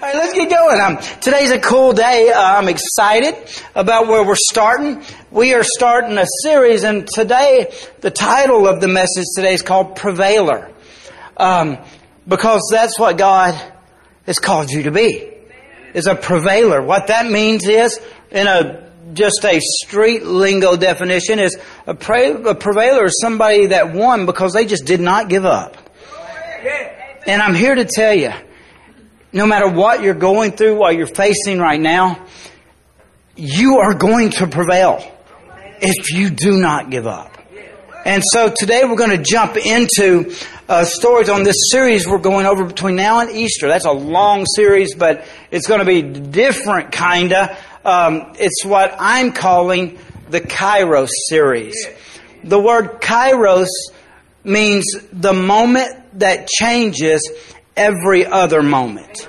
All right, let's get going. Um, today's a cool day. Uh, I'm excited about where we're starting. We are starting a series, and today the title of the message today is called Prevailer, um, because that's what God has called you to be. Is a prevailer. What that means is, in a just a street lingo definition, is a, pre- a prevailer is somebody that won because they just did not give up. And I'm here to tell you no matter what you're going through, what you're facing right now, you are going to prevail if you do not give up. And so today we're going to jump into uh, stories on this series we're going over between now and Easter. That's a long series, but it's going to be different, kinda. Um, it's what I'm calling the Kairos series. The word Kairos means the moment that changes every other moment.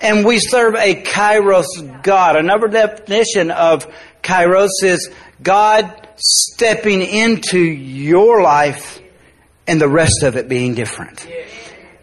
And we serve a kairos God. Another definition of kairos is God stepping into your life and the rest of it being different.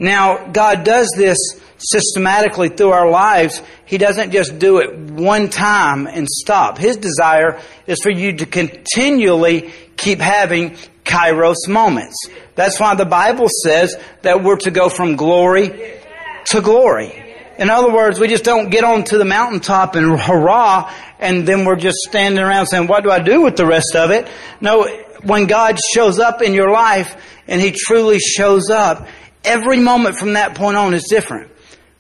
Now, God does this systematically through our lives. He doesn't just do it one time and stop. His desire is for you to continually keep having kairos moments. That's why the Bible says that we're to go from glory to glory. In other words, we just don't get onto the mountaintop and hurrah, and then we're just standing around saying, what do I do with the rest of it? No, when God shows up in your life, and He truly shows up, every moment from that point on is different.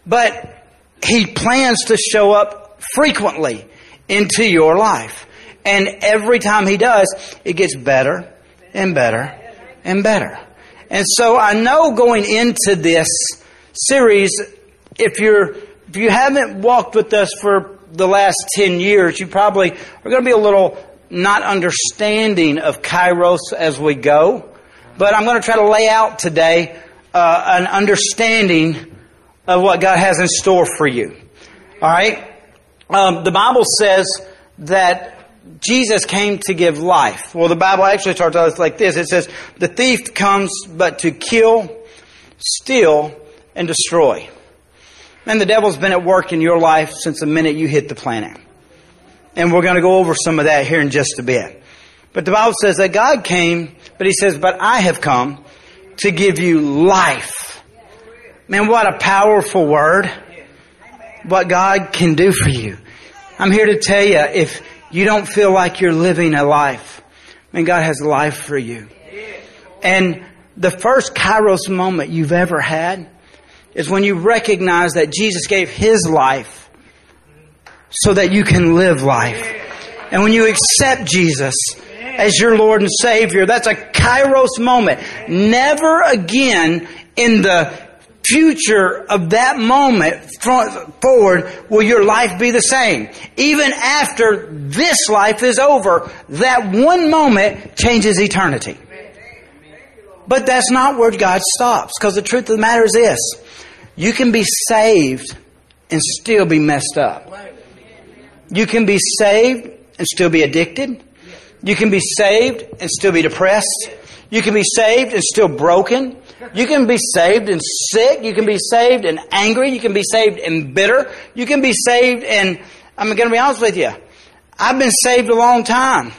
But He plans to show up frequently into your life. And every time He does, it gets better and better and better. And so I know going into this series, if you're, if you haven't walked with us for the last 10 years, you probably are going to be a little not understanding of Kairos as we go. But I'm going to try to lay out today uh, an understanding of what God has in store for you. All right? Um, the Bible says that Jesus came to give life. Well, the Bible actually starts out like this. It says, the thief comes but to kill, steal, and destroy. And the devil's been at work in your life since the minute you hit the planet. And we're going to go over some of that here in just a bit. But the Bible says that God came, but he says, but I have come to give you life. Man, what a powerful word. What God can do for you. I'm here to tell you, if you don't feel like you're living a life, man, God has life for you. And the first Kairos moment you've ever had is when you recognize that Jesus gave His life so that you can live life. And when you accept Jesus as your Lord and Savior, that's a Kairos moment. Never again in the future of that moment forward will your life be the same. Even after this life is over, that one moment changes eternity. But that's not where God stops, because the truth of the matter is this. You can be saved and still be messed up. You can be saved and still be addicted. You can be saved and still be depressed. You can be saved and still broken. You can be saved and sick. You can be saved and angry. You can be saved and bitter. You can be saved and, I'm going to be honest with you. I've been saved a long time.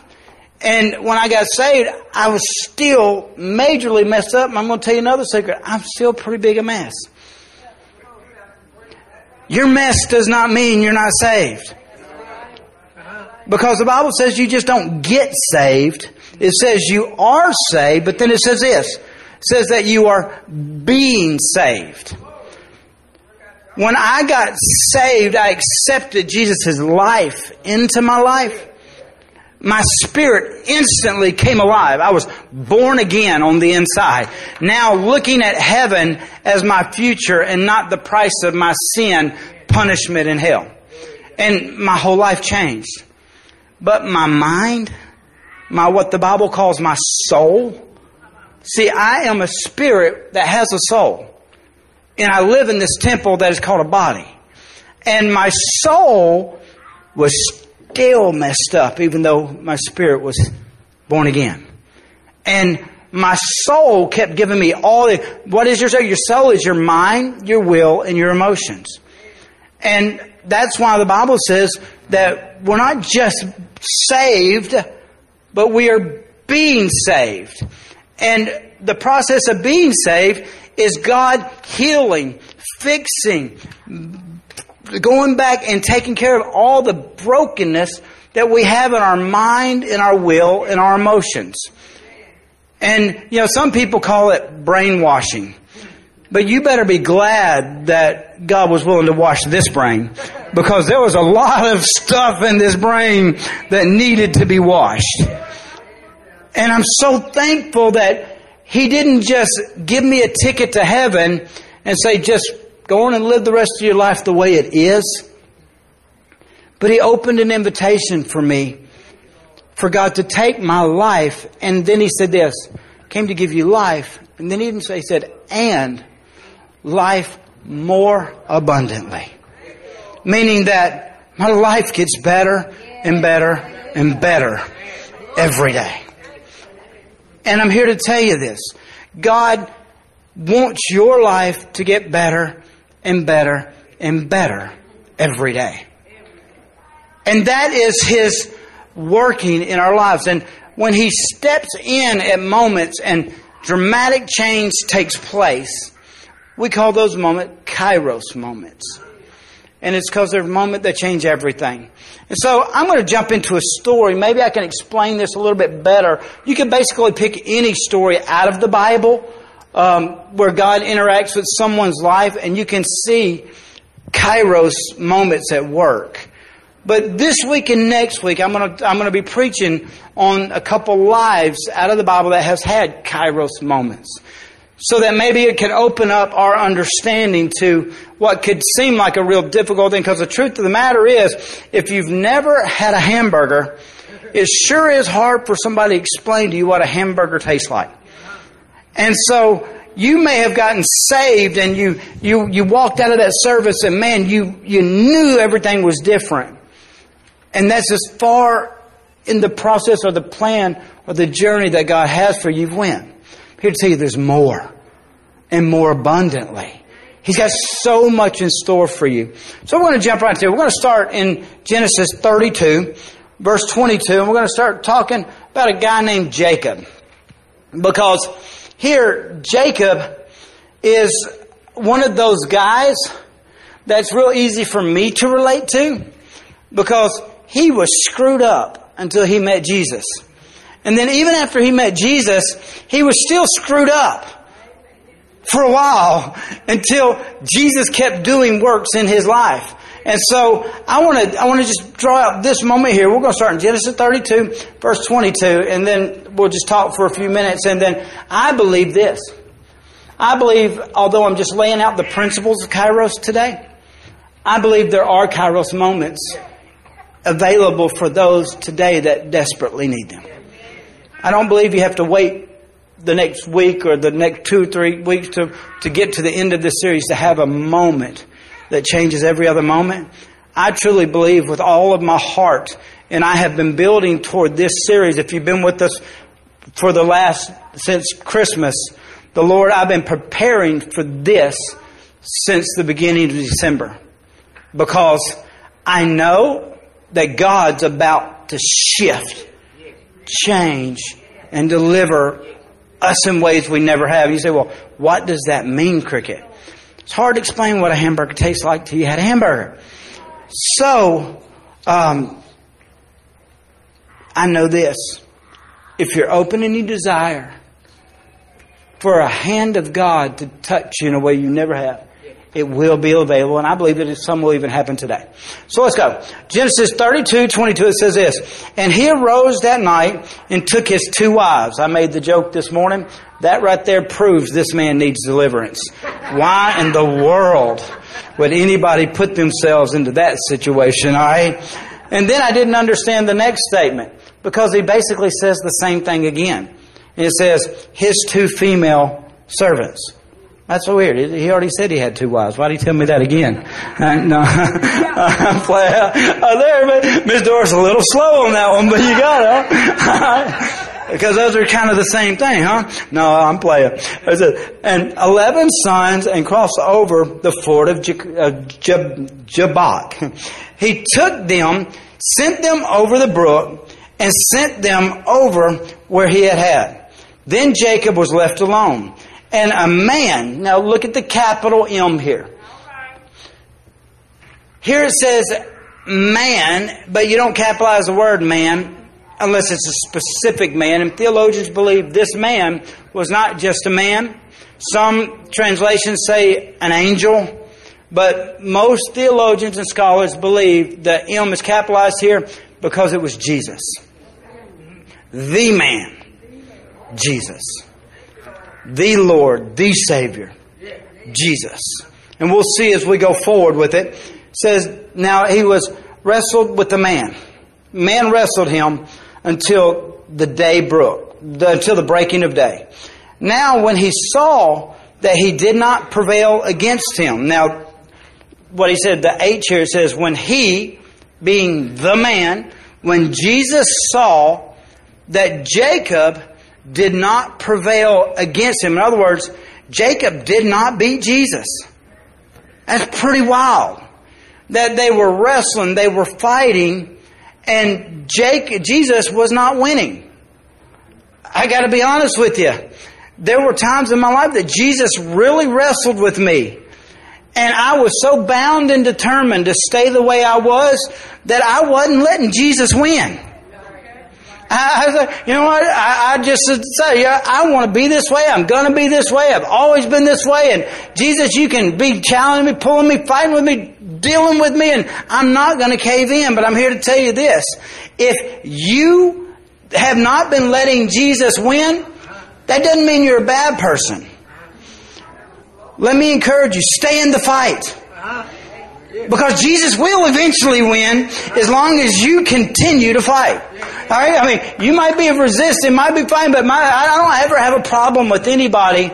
And when I got saved, I was still majorly messed up. And I'm going to tell you another secret. I'm still pretty big a mess. Your mess does not mean you're not saved. Because the Bible says you just don't get saved. It says you are saved, but then it says this. It says that you are being saved. When I got saved, I accepted Jesus' life into my life. My spirit instantly came alive. I was born again on the inside. Now looking at heaven as my future and not the price of my sin, punishment, and hell. And my whole life changed. But my mind, my what the Bible calls my soul, see, I am a spirit that has a soul. And I live in this temple that is called a body. And my soul was still messed up, even though my spirit was born again. And my soul kept giving me all the, what is your soul? Your soul is your mind, your will, and your emotions. And that's why the Bible says that we're not just saved, but we are being saved. And the process of being saved is God healing, fixing, going back and taking care of all the brokenness that we have in our mind, in our will, in our emotions. And, you know, some people call it brainwashing. But you better be glad that God was willing to wash this brain because there was a lot of stuff in this brain that needed to be washed. And I'm so thankful that He didn't just give me a ticket to heaven and say, just go on and live the rest of your life the way it is. But He opened an invitation for me for God to take my life. And then He said this, came to give you life. And then He didn't say, He said, and life more abundantly. Meaning that my life gets better and better and better every day. And I'm here to tell you this. God wants your life to get better and better and better every day. And that is His working in our lives. And when He steps in at moments and dramatic change takes place, we call those moments kairos moments. And it's because they're a moment that change everything. And so I'm going to jump into a story. Maybe I can explain this a little bit better. You can basically pick any story out of the Bible um, where God interacts with someone's life, and you can see kairos moments at work. But this week and next week, I'm going to I'm going to be preaching on a couple lives out of the Bible that has had kairos moments so that maybe it can open up our understanding to what could seem like a real difficult thing. Because the truth of the matter is, if you've never had a hamburger, it sure is hard for somebody to explain to you what a hamburger tastes like. And so, you may have gotten saved and you, you, you walked out of that service and man, you, you knew everything was different. And that's as far in the process or the plan or the journey that God has for you went. To tell you there's more and more abundantly. He's got so much in store for you. So we're going to jump right into it. We're going to start in Genesis 32, verse 22, and we're going to start talking about a guy named Jacob. Because here, Jacob is one of those guys that's real easy for me to relate to because he was screwed up until he met Jesus. And then even after he met Jesus, he was still screwed up for a while until Jesus kept doing works in his life. And so I want to I want to just draw out this moment here. We're going to start in Genesis 32, verse 22, and then we'll just talk for a few minutes. And then I believe this. I believe, although I'm just laying out the principles of Kairos today, I believe there are Kairos moments available for those today that desperately need them. I don't believe you have to wait the next week or the next two three weeks to, to get to the end of this series to have a moment that changes every other moment. I truly believe with all of my heart, and I have been building toward this series. If you've been with us for the last, since Christmas, the Lord, I've been preparing for this since the beginning of December. Because I know that God's about to shift, change, and deliver us in ways we never have. You say, well, what does that mean, cricket? It's hard to explain what a hamburger tastes like till you had a hamburger. So, um, I know this. If you're open and you desire for a hand of God to touch you in a way you never have, it will be available, and I believe that some will even happen today. So let's go. Genesis 32, 22, it says this. And he arose that night and took his two wives. I made the joke this morning. That right there proves this man needs deliverance. Why in the world would anybody put themselves into that situation, alright? And then I didn't understand the next statement because he basically says the same thing again. And it says, his two female servants. That's so weird. He already said he had two wives. Why did he tell me that again? Uh, no, I'm playing. Uh, there, Miss Doris, a little slow on that one, but you got it. Because those are kind of the same thing, huh? No, I'm playing. And 11 sons and crossed over the ford of Jabbok. He took them, sent them over the brook, and sent them over where he had had. Then Jacob was left alone. And a man, now look at the capital M here. Here it says man, but you don't capitalize the word man unless it's a specific man. And theologians believe this man was not just a man. Some translations say an angel, but most theologians and scholars believe that M is capitalized here because it was Jesus. The man. Jesus. The Lord, the Savior. Jesus. And we'll see as we go forward with it. it says, now he was wrestled with the man. Man wrestled him until the day broke, until the breaking of day. Now, when he saw that he did not prevail against him, now, what he said, the H here says, when he, being the man, when Jesus saw that Jacob did not prevail against him, in other words, Jacob did not beat Jesus. That's pretty wild. That they were wrestling, they were fighting, and Jake, Jesus was not winning. I got to be honest with you. There were times in my life that Jesus really wrestled with me. And I was so bound and determined to stay the way I was that I wasn't letting Jesus win. I, you know what? I, I just say, yeah, I want to be this way. I'm going to be this way. I've always been this way. And Jesus, you can be challenging me, pulling me, fighting with me, dealing with me, and I'm not going to cave in. But I'm here to tell you this. If you have not been letting Jesus win, that doesn't mean you're a bad person. Let me encourage you, stay in the fight. Because Jesus will eventually win as long as you continue to fight. All right? I mean, you might be a resistant, might be fine, but my, I don't ever have a problem with anybody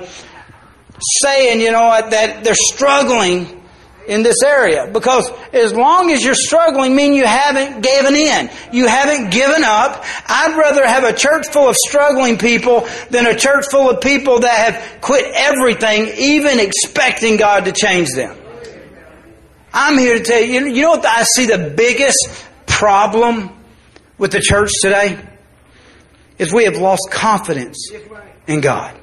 saying, you know what, that they're struggling in this area. Because as long as you're struggling, mean you haven't given in. You haven't given up. I'd rather have a church full of struggling people than a church full of people that have quit everything, even expecting God to change them. I'm here to tell you, you know what I see the biggest problem with the church today? Is we have lost confidence in God.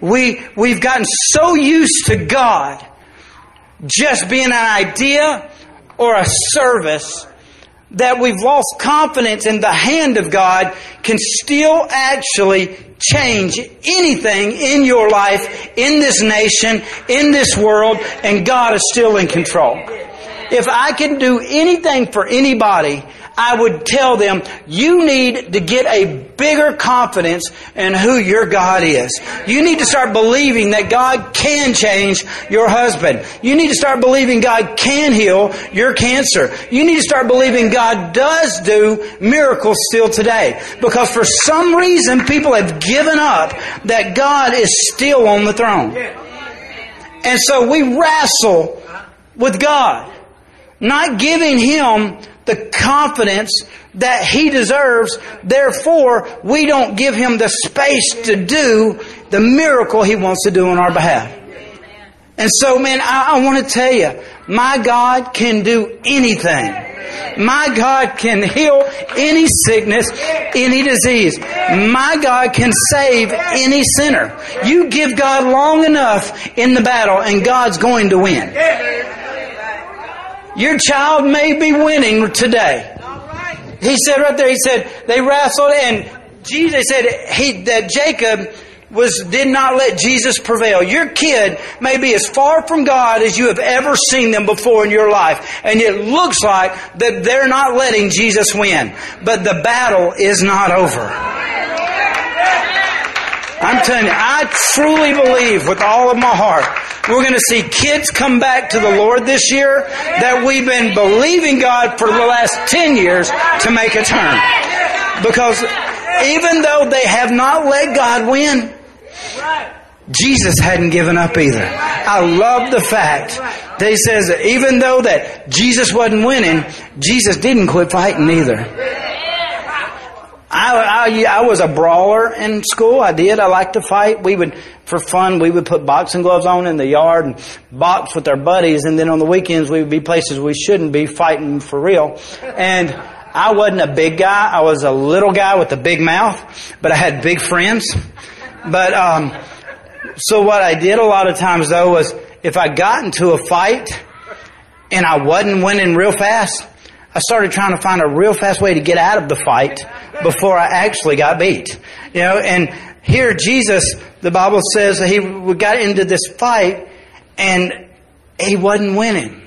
We, we've gotten so used to God just being an idea or a service that we've lost confidence in the hand of God can still actually change anything in your life, in this nation, in this world, and God is still in control. If I can do anything for anybody, I would tell them, you need to get a bigger confidence in who your God is. You need to start believing that God can change your husband. You need to start believing God can heal your cancer. You need to start believing God does do miracles still today. Because for some reason, people have given up that God is still on the throne. And so we wrestle with God, not giving Him the confidence that he deserves. Therefore, we don't give him the space to do the miracle he wants to do on our behalf. And so, man, I, I want to tell you, my God can do anything. My God can heal any sickness, any disease. My God can save any sinner. You give God long enough in the battle and God's going to win. Your child may be winning today. He said right there, he said, they wrestled and Jesus said he, that Jacob was, did not let Jesus prevail. Your kid may be as far from God as you have ever seen them before in your life. And it looks like that they're not letting Jesus win. But the battle is not over. I'm telling you, I truly believe with all of my heart, we're going to see kids come back to the Lord this year that we've been believing God for the last 10 years to make a turn. Because even though they have not let God win, Jesus hadn't given up either. I love the fact that he says that even though that Jesus wasn't winning, Jesus didn't quit fighting either. I, I, I was a brawler in school. I did. I liked to fight. We would, for fun, we would put boxing gloves on in the yard and box with our buddies. And then on the weekends, we would be places we shouldn't be fighting for real. And I wasn't a big guy. I was a little guy with a big mouth, but I had big friends. But, um, so what I did a lot of times though was if I got into a fight and I wasn't winning real fast, I started trying to find a real fast way to get out of the fight before I actually got beat. You know, and here Jesus, the Bible says that he got into this fight and he wasn't winning.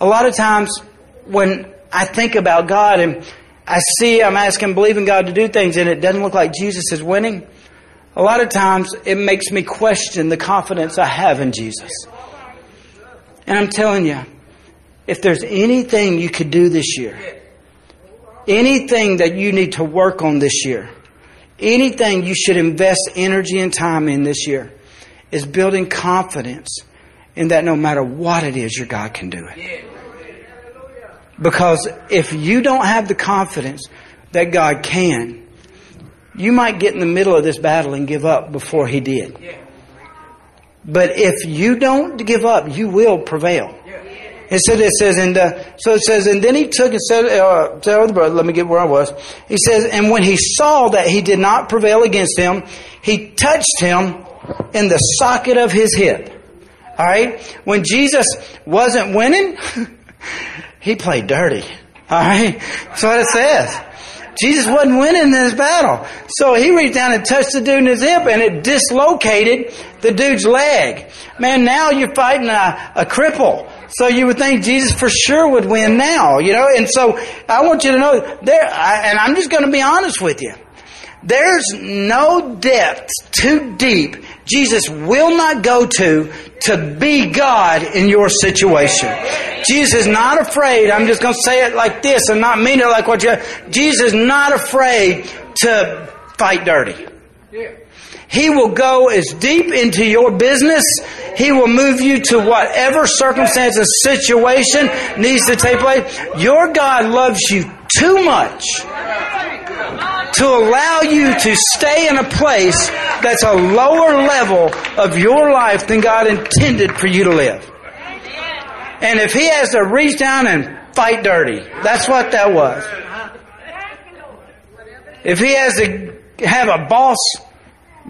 A lot of times when I think about God and I see I'm asking, believing God to do things and it doesn't look like Jesus is winning, a lot of times it makes me question the confidence I have in Jesus. And I'm telling you, if there's anything you could do this year, anything that you need to work on this year, anything you should invest energy and time in this year, is building confidence in that no matter what it is, your God can do it. Because if you don't have the confidence that God can, you might get in the middle of this battle and give up before He did. But if you don't give up, you will prevail. It said, it says, and uh, so it says, and then he took and said, uh, the brother, let me get where I was. He says, and when he saw that he did not prevail against him, he touched him in the socket of his hip. All right? When Jesus wasn't winning, he played dirty. All right? That's what it says. Jesus wasn't winning this battle. So he reached down and touched the dude in his hip and it dislocated the dude's leg. Man, now you're fighting a, a cripple. So you would think Jesus for sure would win now, you know? And so I want you to know there, and I'm just going to be honest with you. There's no depth too deep Jesus will not go to to be God in your situation. Jesus is not afraid. I'm just going to say it like this and not mean it like what you. Jesus is not afraid to fight dirty. He will go as deep into your business. He will move you to whatever circumstance or situation needs to take place. Your God loves you too much to allow you to stay in a place that's a lower level of your life than God intended for you to live. And if He has to reach down and fight dirty, that's what that was. If He has to have a boss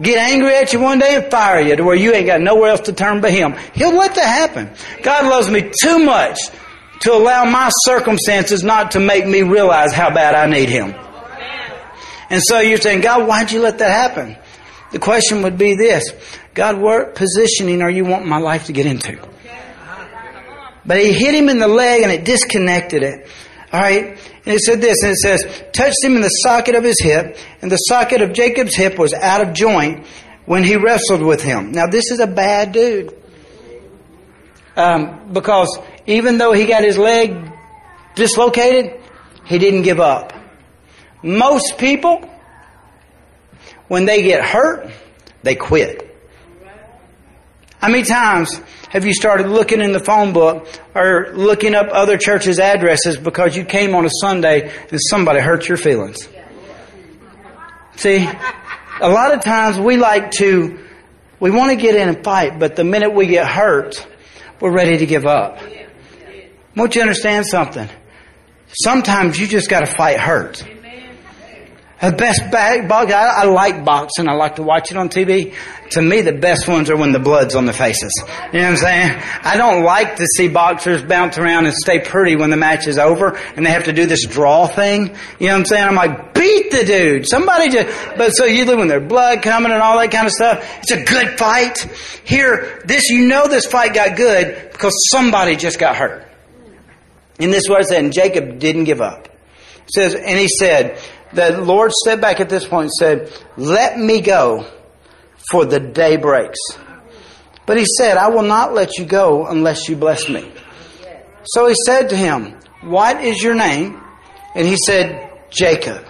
get angry at you one day and fire you to where you ain't got nowhere else to turn but Him. He'll let that happen. God loves me too much to allow my circumstances not to make me realize how bad I need Him. And so you're saying, God, why'd you let that happen? The question would be this God, what positioning are you wanting my life to get into? But he hit him in the leg and it disconnected it. All right? And it said this, and it says, touched him in the socket of his hip, and the socket of Jacob's hip was out of joint when he wrestled with him. Now, this is a bad dude. Um, because even though he got his leg dislocated, he didn't give up. Most people, when they get hurt, they quit. How many times have you started looking in the phone book or looking up other churches' addresses because you came on a Sunday and somebody hurt your feelings? See, a lot of times we like to, we want to get in and fight, but the minute we get hurt, we're ready to give up. Won't you understand something. Sometimes you just got to fight hurt. The best bag, box, I, I, like boxing. I like to watch it on TV. To me, the best ones are when the blood's on the faces. You know what I'm saying? I don't like to see boxers bounce around and stay pretty when the match is over and they have to do this draw thing. You know what I'm saying? I'm like, beat the dude. Somebody just, but so usually when there's blood coming and all that kind of stuff, it's a good fight. Here, this, you know this fight got good because somebody just got hurt. And this was it, and Jacob didn't give up. It says, and he said, the Lord stepped back at this point and said, Let me go, for the day breaks. But he said, I will not let you go unless you bless me. So he said to him, What is your name? And he said, Jacob.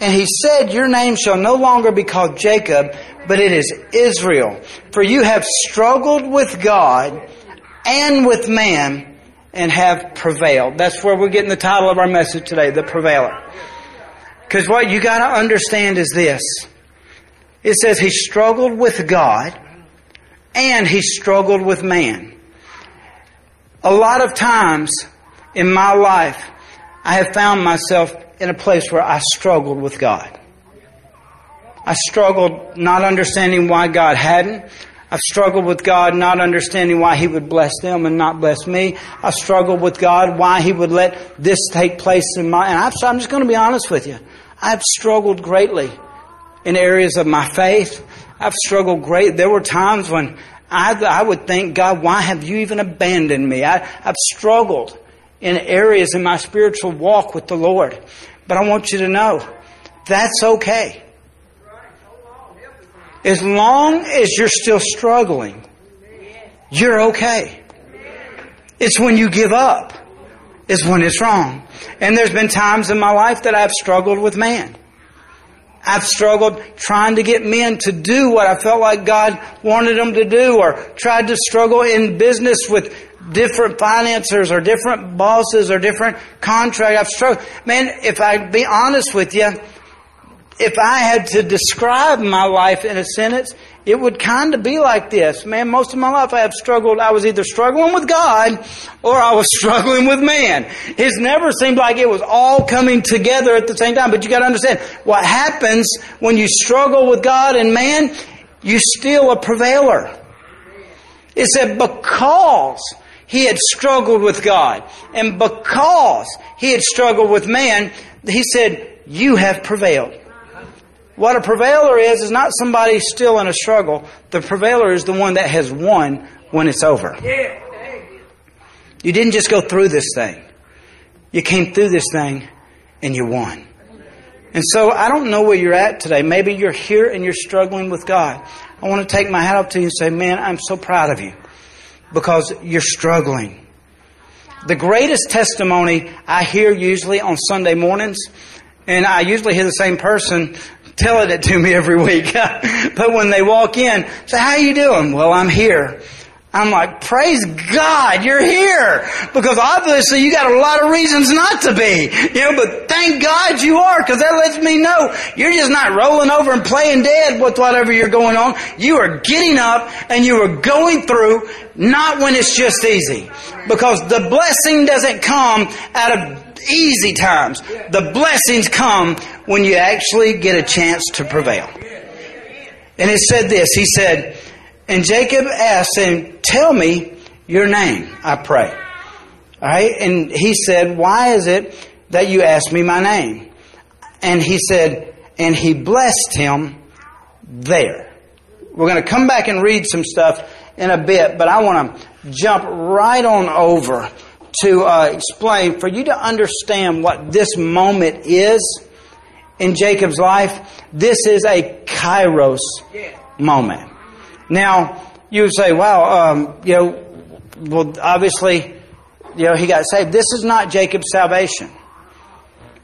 And he said, Your name shall no longer be called Jacob, but it is Israel. For you have struggled with God and with man and have prevailed. That's where we're getting the title of our message today, The Prevailer. Because what you got to understand is this. It says he struggled with God and he struggled with man. A lot of times in my life, I have found myself in a place where I struggled with God. I struggled not understanding why God hadn't. I've struggled with God not understanding why He would bless them and not bless me. I struggled with God why He would let this take place in my, and I'm just going to be honest with you. I've struggled greatly in areas of my faith. I've struggled great. There were times when I, I would think, God, why have you even abandoned me? I, I've struggled in areas in my spiritual walk with the Lord. But I want you to know that's okay. As long as you're still struggling, you're okay. It's when you give up is when it's wrong. And there's been times in my life that I've struggled with man. I've struggled trying to get men to do what I felt like God wanted them to do or tried to struggle in business with different financiers or different bosses or different contracts. I've struggled. Man, if I be honest with you, if I had to describe my life in a sentence, it would kind of be like this. Man, most of my life I have struggled. I was either struggling with God or I was struggling with man. It's never seemed like it was all coming together at the same time. But you got to understand what happens when you struggle with God and man, you still a prevailer. It said because he had struggled with God and because he had struggled with man, he said, you have prevailed. What a prevailer is, is not somebody still in a struggle. The prevailer is the one that has won when it's over. You didn't just go through this thing. You came through this thing and you won. And so I don't know where you're at today. Maybe you're here and you're struggling with God. I want to take my hat off to you and say, man, I'm so proud of you because you're struggling. The greatest testimony I hear usually on Sunday mornings, and I usually hear the same person telling it to me every week. but when they walk in, say, how you doing? Well, I'm here. I'm like, praise God, you're here. Because obviously you got a lot of reasons not to be. You know, but thank God you are, because that lets me know you're just not rolling over and playing dead with whatever you're going on. You are getting up and you are going through, not when it's just easy. Because the blessing doesn't come out of easy times. The blessings come when you actually get a chance to prevail. And it said this, he said, and Jacob asked him, tell me your name, I pray. Alright, and he said, why is it that you ask me my name? And he said, and he blessed him there. We're going to come back and read some stuff in a bit, but I want to jump right on over to uh, explain, for you to understand what this moment is in Jacob's life, this is a kairos moment. Now, you would say, wow, um, you know, well, obviously, you know, he got saved. This is not Jacob's salvation.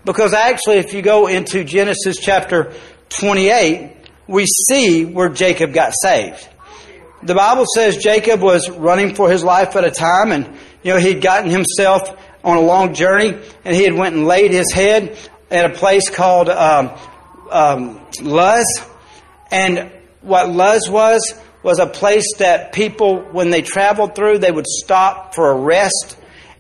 Because actually, if you go into Genesis chapter 28, we see where Jacob got saved. The Bible says Jacob was running for his life at a time and you know, he'd gotten himself on a long journey and he had went and laid his head at a place called um, um, Luz. And what Luz was, was a place that people, when they traveled through, they would stop for a rest.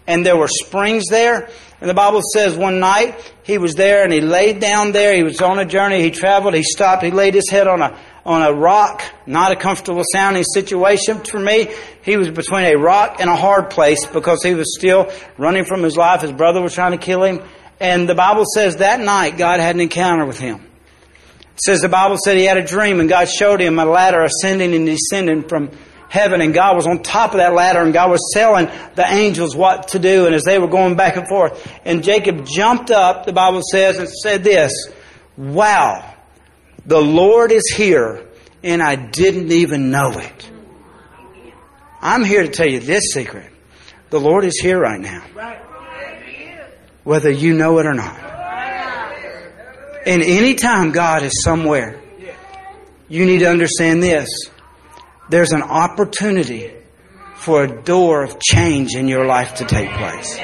And there were springs there. And the Bible says one night he was there and he laid down there. He was on a journey. He traveled. He stopped. He laid his head on a on a rock, not a comfortable sounding situation for me. He was between a rock and a hard place because he was still running from his life. His brother was trying to kill him. And the Bible says that night God had an encounter with him. It says the Bible said he had a dream and God showed him a ladder ascending and descending from heaven and God was on top of that ladder and God was telling the angels what to do and as they were going back and forth. And Jacob jumped up, the Bible says, and said this, wow, the Lord is here, and I didn't even know it. I'm here to tell you this secret. The Lord is here right now. Whether you know it or not. And anytime God is somewhere, you need to understand this. There's an opportunity for a door of change in your life to take place.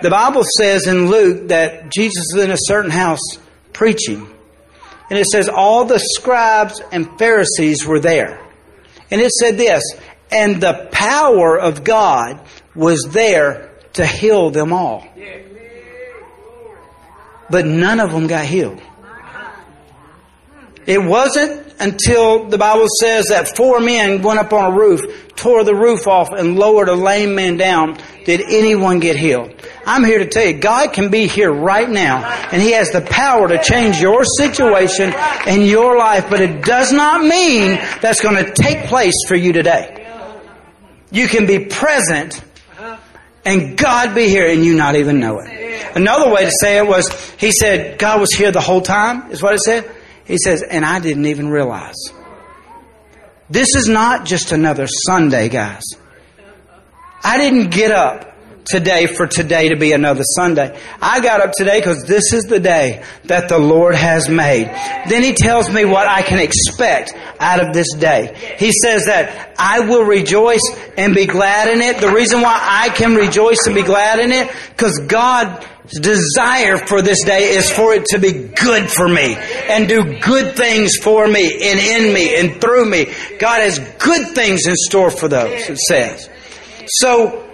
The Bible says in Luke that Jesus is in a certain house preaching. And it says all the scribes and Pharisees were there. And it said this, and the power of God was there to heal them all. But none of them got healed. It wasn't until the Bible says that four men went up on a roof, tore the roof off, and lowered a lame man down did anyone get healed. I'm here to tell you, God can be here right now, and He has the power to change your situation and your life, but it does not mean that's going to take place for you today. You can be present and God be here and you not even know it. Another way to say it was, he said, God was here the whole time, is what it said. He says, and I didn't even realize. This is not just another Sunday, guys. I didn't get up today for today to be another Sunday. I got up today because this is the day that the Lord has made. Then He tells me what I can expect out of this day. He says that I will rejoice and be glad in it. The reason why I can rejoice and be glad in it, because God's desire for this day is for it to be good for me and do good things for me and in me and through me. God has good things in store for those, it says. So,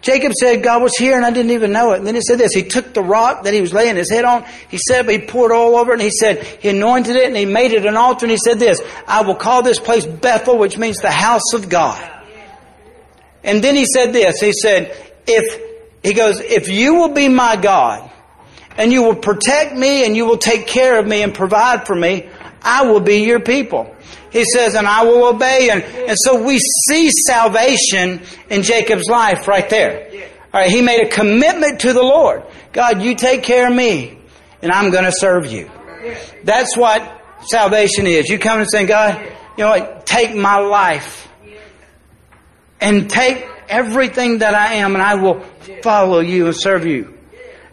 Jacob said God was here and I didn't even know it. And then he said this. He took the rock that he was laying his head on. He said, he poured oil over it and he said, he anointed it and he made it an altar and he said this, I will call this place Bethel, which means the house of God. And then he said this. He said, if, he goes, if you will be my God and you will protect me and you will take care of me and provide for me, I will be your people. He says, and I will obey. And, and so we see salvation in Jacob's life right there. All right, he made a commitment to the Lord. God, you take care of me, and I'm going to serve you. That's what salvation is. You come and say, God, you know what? Take my life and take everything that I am, and I will follow you and serve you.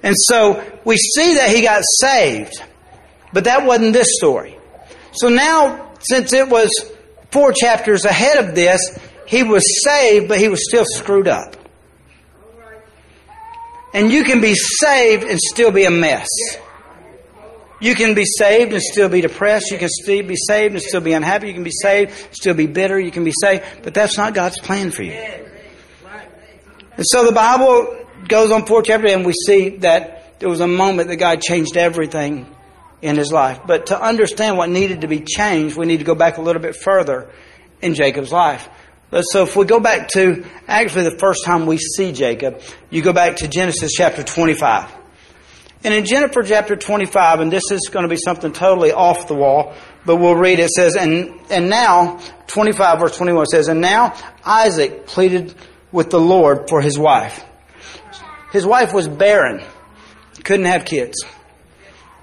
And so we see that he got saved, but that wasn't this story. So now since it was four chapters ahead of this, he was saved, but he was still screwed up. And you can be saved and still be a mess. You can be saved and still be depressed. You can still be saved and still be unhappy. You can be saved, still be bitter. You can be saved, but that's not God's plan for you. And so the Bible goes on four chapters, and we see that there was a moment that God changed everything in his life. But to understand what needed to be changed, we need to go back a little bit further in Jacob's life. So if we go back to actually the first time we see Jacob, you go back to Genesis chapter 25. And in Genesis chapter 25, and this is going to be something totally off the wall, but we'll read it says, and, and now, 25 verse 21 says, and now Isaac pleaded with the Lord for his wife. His wife was barren, couldn't have kids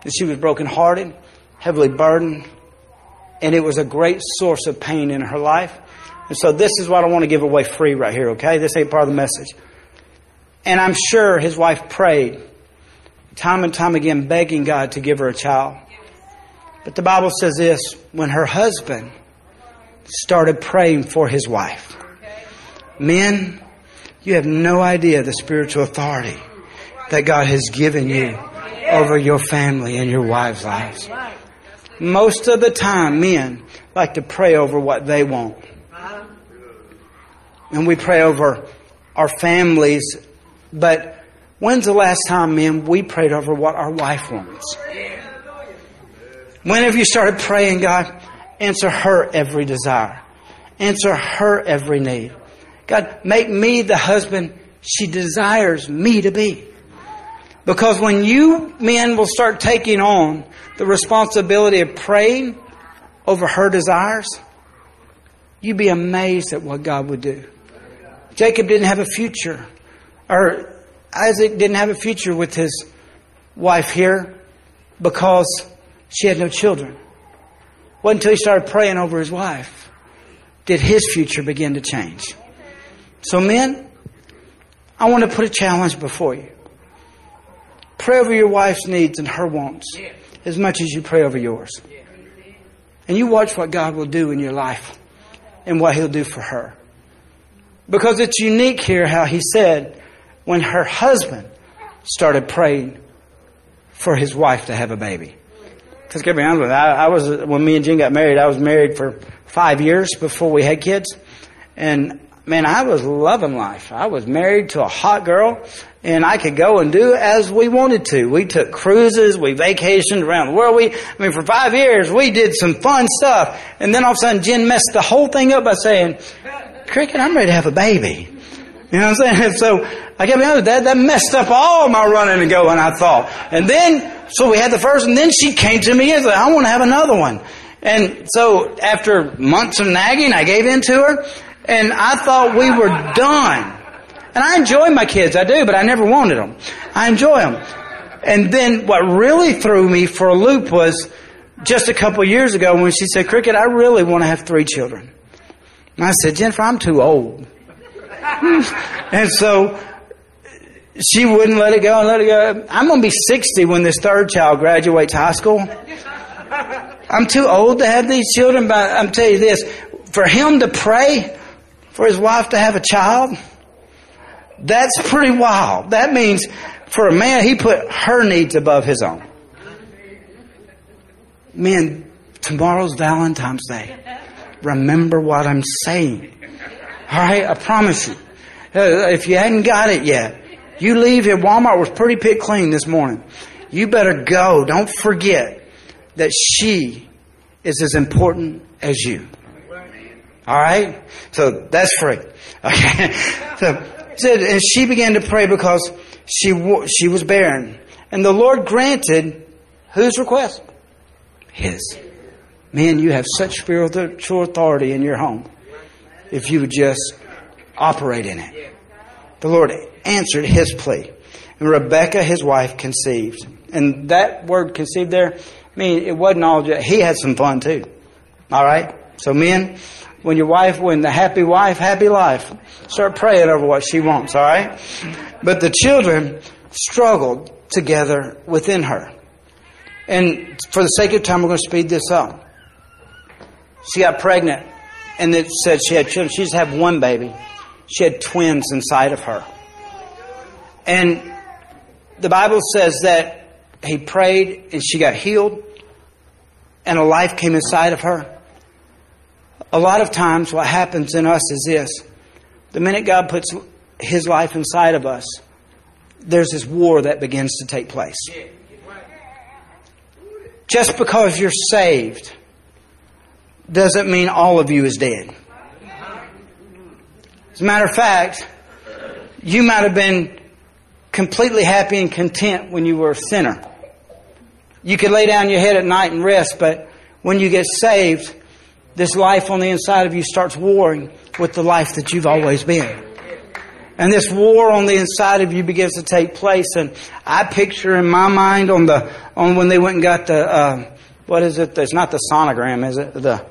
that she was brokenhearted, heavily burdened, and it was a great source of pain in her life. And so this is what I want to give away free right here, okay? This ain't part of the message. And I'm sure his wife prayed time and time again, begging God to give her a child. But the Bible says this when her husband started praying for his wife. Men, you have no idea the spiritual authority that God has given you over your family and your wives' lives. Most of the time, men like to pray over what they want. And we pray over our families, but when's the last time, men, we prayed over what our wife wants? When have you started praying, God, answer her every desire? Answer her every need. God, make me the husband she desires me to be. Because when you men will start taking on the responsibility of praying over her desires, you'd be amazed at what God would do. Jacob didn't have a future, or Isaac didn't have a future with his wife here because she had no children. Wasn't until he started praying over his wife did his future begin to change. So, men, I want to put a challenge before you. Pray over your wife's needs and her wants as much as you pray over yours. And you watch what God will do in your life and what He'll do for her. Because it's unique here how He said, when her husband started praying for his wife to have a baby. Because get me honest with you, I, I was when me and Jen got married. I was married for five years before we had kids, and man, I was loving life. I was married to a hot girl, and I could go and do as we wanted to. We took cruises, we vacationed around the world. We, I mean, for five years, we did some fun stuff, and then all of a sudden, Jen messed the whole thing up by saying, "Cricket, I'm ready to have a baby." You know what I'm saying? So I got to be that that messed up all my running and going. I thought, and then so we had the first, and then she came to me and said, "I want to have another one." And so after months of nagging, I gave in to her, and I thought we were done. And I enjoy my kids, I do, but I never wanted them. I enjoy them. And then what really threw me for a loop was just a couple years ago when she said, Cricket, I really want to have three children. And I said, Jennifer, I'm too old. and so she wouldn't let it go and let it go. I'm going to be 60 when this third child graduates high school. I'm too old to have these children, but I'm telling you this, for him to pray for his wife to have a child, that's pretty wild. That means for a man, he put her needs above his own. Man, tomorrow's Valentine's Day. Remember what I'm saying. All right, I promise you. Uh, if you hadn't got it yet, you leave here. Walmart was pretty pick clean this morning. You better go. Don't forget that she is as important as you. All right? So that's free. Okay. So, and she began to pray because she, she was barren. And the Lord granted whose request? His. Man, you have such spiritual authority in your home if you would just operate in it. The Lord answered his plea. And Rebecca, his wife, conceived. And that word conceived there, I mean, it wasn't all just, he had some fun too. All right? So men, when your wife, when the happy wife, happy life, start praying over what she wants, all right? But the children struggled together within her. And for the sake of time, we're going to speed this up. She got pregnant and it said she had children. She just had one baby. She had twins inside of her. And the Bible says that he prayed and she got healed and a life came inside of her. A lot of times, what happens in us is this the minute God puts his life inside of us, there's this war that begins to take place. Just because you're saved doesn't mean all of you is dead. As a matter of fact, you might have been completely happy and content when you were a sinner. You could lay down your head at night and rest, but when you get saved, this life on the inside of you starts warring with the life that you've always been. And this war on the inside of you begins to take place. And I picture in my mind on the on when they went and got the uh, what is it? It's not the sonogram, is it? The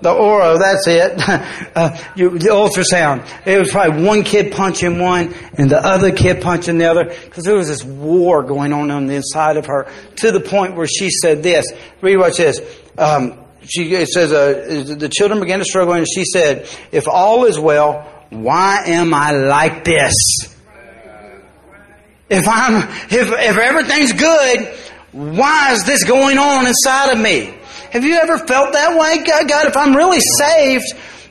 the Oro, that's it. Uh, you, the ultrasound. It was probably one kid punching one and the other kid punching the other because there was this war going on on the inside of her to the point where she said this. Read says. Um, she, it says, uh, the children began to struggle and she said, if all is well, why am I like this? If I'm, if, if everything's good, why is this going on inside of me? Have you ever felt that way? God, God, if I'm really saved,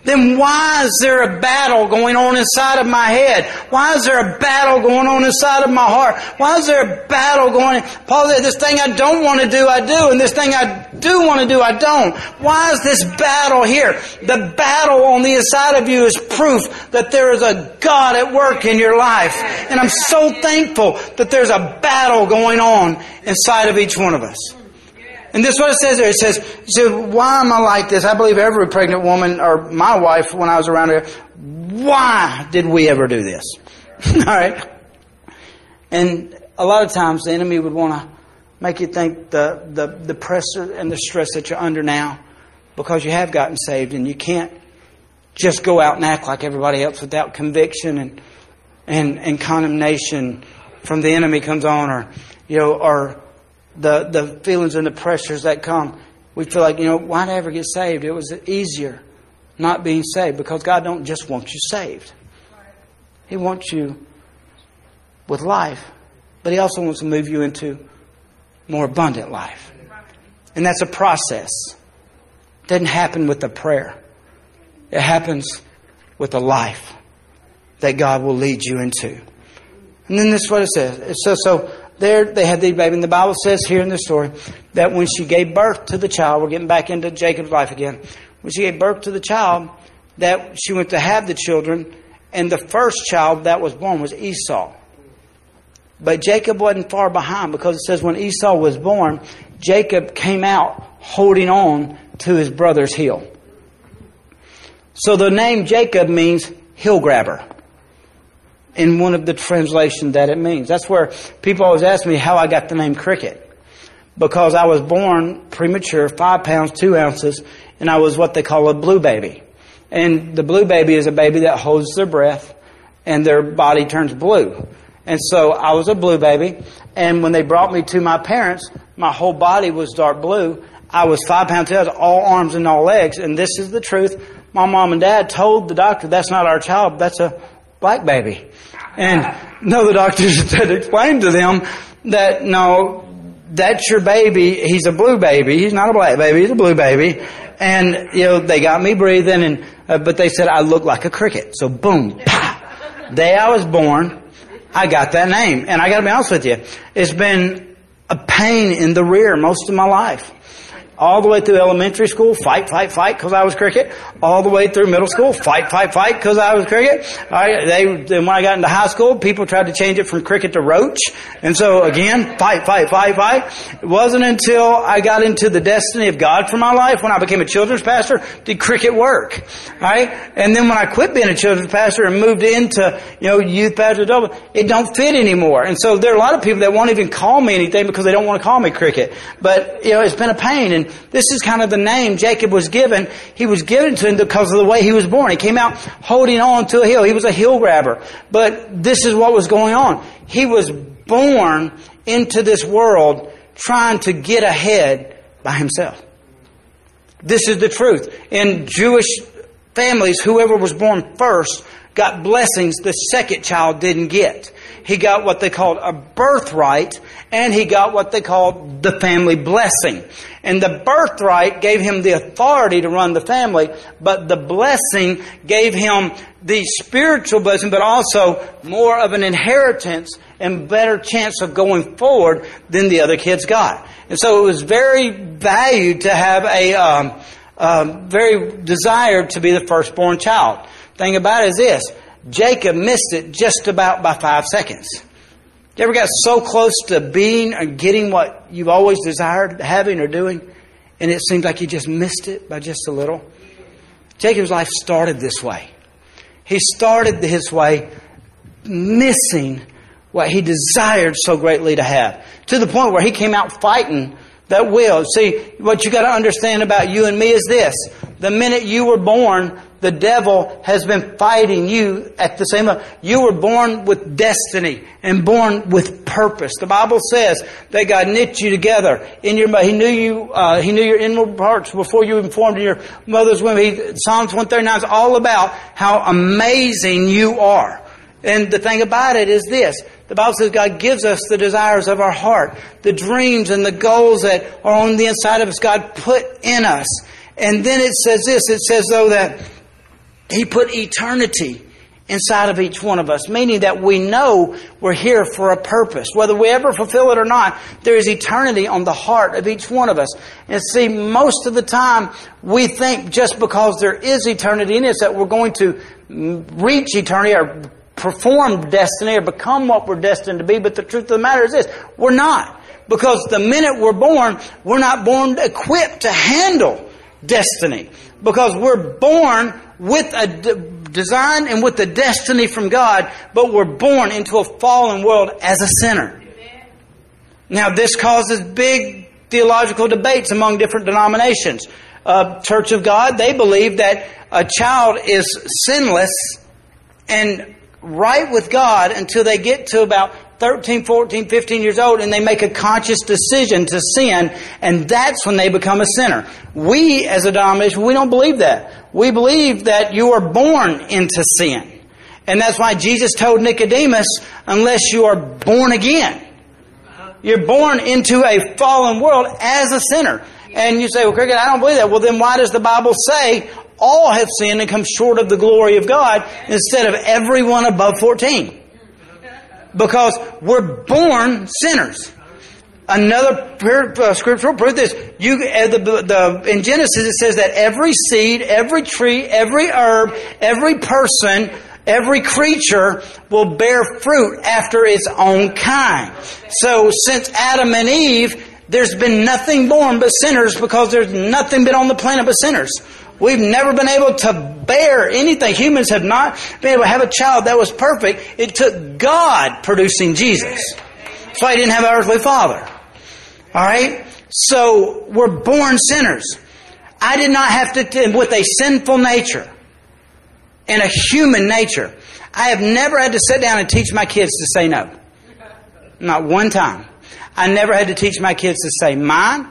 then why is there a battle going on inside of my head? Why is there a battle going on inside of my heart? Why is there a battle going? Paul said, this thing I don't want to do, I do, and this thing I do want to do, I don't. Why is this battle here? The battle on the inside of you is proof that there is a God at work in your life. And I'm so thankful that there's a battle going on inside of each one of us. And this is what it says there. It says, it says, why am I like this? I believe every pregnant woman, or my wife when I was around her, why did we ever do this? All right? And a lot of times the enemy would want to make you think the, the, the pressure and the stress that you're under now because you have gotten saved and you can't just go out and act like everybody else without conviction and, and, and condemnation from the enemy comes on or, you know, or the, the feelings and the pressures that come, we feel like, you know, why did I ever get saved? It was easier not being saved because God don't just want you saved. He wants you with life but He also wants to move you into more abundant life. And that's a process. It doesn't happen with a prayer. It happens with a life that God will lead you into. And then this is what it says. It says, so there they had the baby. And the Bible says here in the story that when she gave birth to the child, we're getting back into Jacob's life again. When she gave birth to the child, that she went to have the children, and the first child that was born was Esau. But Jacob wasn't far behind because it says when Esau was born, Jacob came out holding on to his brother's heel. So the name Jacob means heel grabber in one of the translations that it means. That's where people always ask me how I got the name cricket. Because I was born premature, five pounds, two ounces, and I was what they call a blue baby. And the blue baby is a baby that holds their breath and their body turns blue. And so I was a blue baby. And when they brought me to my parents, my whole body was dark blue. I was five pounds, two ounces, all arms and all legs. And this is the truth. My mom and dad told the doctor, that's not our child, that's a black baby. And no, the doctors explained to them that no, that's your baby. He's a blue baby. He's not a black baby. He's a blue baby. And, you know, they got me breathing and, uh, but they said I look like a cricket. So boom. Day I was born, I got that name. And I gotta be honest with you, it's been a pain in the rear most of my life all the way through elementary school, fight, fight, fight, because I was cricket. All the way through middle school, fight, fight, fight, because I was cricket. I, they, then when I got into high school, people tried to change it from cricket to roach. And so again, fight, fight, fight, fight. It wasn't until I got into the destiny of God for my life, when I became a children's pastor, did cricket work. Right? And then when I quit being a children's pastor and moved into, you know, youth pastor, it don't fit anymore. And so there are a lot of people that won't even call me anything because they don't want to call me cricket. But, you know, it's been a pain. And this is kind of the name Jacob was given. He was given to him because of the way he was born. He came out holding on to a hill. He was a hill grabber. But this is what was going on. He was born into this world trying to get ahead by himself. This is the truth. In Jewish families, whoever was born first got blessings the second child didn't get. He got what they called a birthright, and he got what they called the family blessing. And the birthright gave him the authority to run the family, but the blessing gave him the spiritual blessing, but also more of an inheritance and better chance of going forward than the other kids got. And so it was very valued to have a um, um, very desired to be the firstborn child. Thing about it is this Jacob missed it just about by five seconds. You ever got so close to being or getting what you've always desired having or doing, and it seems like you just missed it by just a little? Jacob's life started this way. He started his way missing what he desired so greatly to have, to the point where he came out fighting that will. See, what you got to understand about you and me is this. The minute you were born, the devil has been fighting you at the same level. You were born with destiny and born with purpose. The Bible says that God knit you together in your. He knew you. Uh, he knew your inward parts before you were formed in your mother's womb. He, Psalms one thirty nine is all about how amazing you are. And the thing about it is this. The Bible says God gives us the desires of our heart, the dreams and the goals that are on the inside of us. God put in us. And then it says this. It says though that he put eternity inside of each one of us, meaning that we know we're here for a purpose. Whether we ever fulfill it or not, there is eternity on the heart of each one of us. And see, most of the time, we think just because there is eternity in us that we're going to reach eternity or perform destiny or become what we're destined to be. But the truth of the matter is this, we're not. Because the minute we're born, we're not born equipped to handle destiny. Because we're born with a de- design and with a destiny from God, but we're born into a fallen world as a sinner. Now, this causes big theological debates among different denominations. Uh, Church of God, they believe that a child is sinless and right with God until they get to about 13, 14, 15 years old and they make a conscious decision to sin, and that's when they become a sinner. We, as a denomination, we don't believe that. We believe that you are born into sin. And that's why Jesus told Nicodemus, unless you are born again, You're born into a fallen world as a sinner. And you say, well, Cricket, I don't believe that. Well, then why does the Bible say all have sinned and come short of the glory of God instead of everyone above 14? Because we're born sinners. Another uh, scriptural proof is You, uh, the, the, in Genesis it says that every seed, every tree, every herb, every person, every creature will bear fruit after its own kind. So since Adam and Eve, there's been nothing born but sinners because there's nothing been on the planet but sinners. We've never been able to bear anything. Humans have not been able to have a child that was perfect. It took God producing Jesus. That's why he didn't have an earthly father. Alright? So, we're born sinners. I did not have to, with a sinful nature and a human nature, I have never had to sit down and teach my kids to say no. Not one time. I never had to teach my kids to say mine.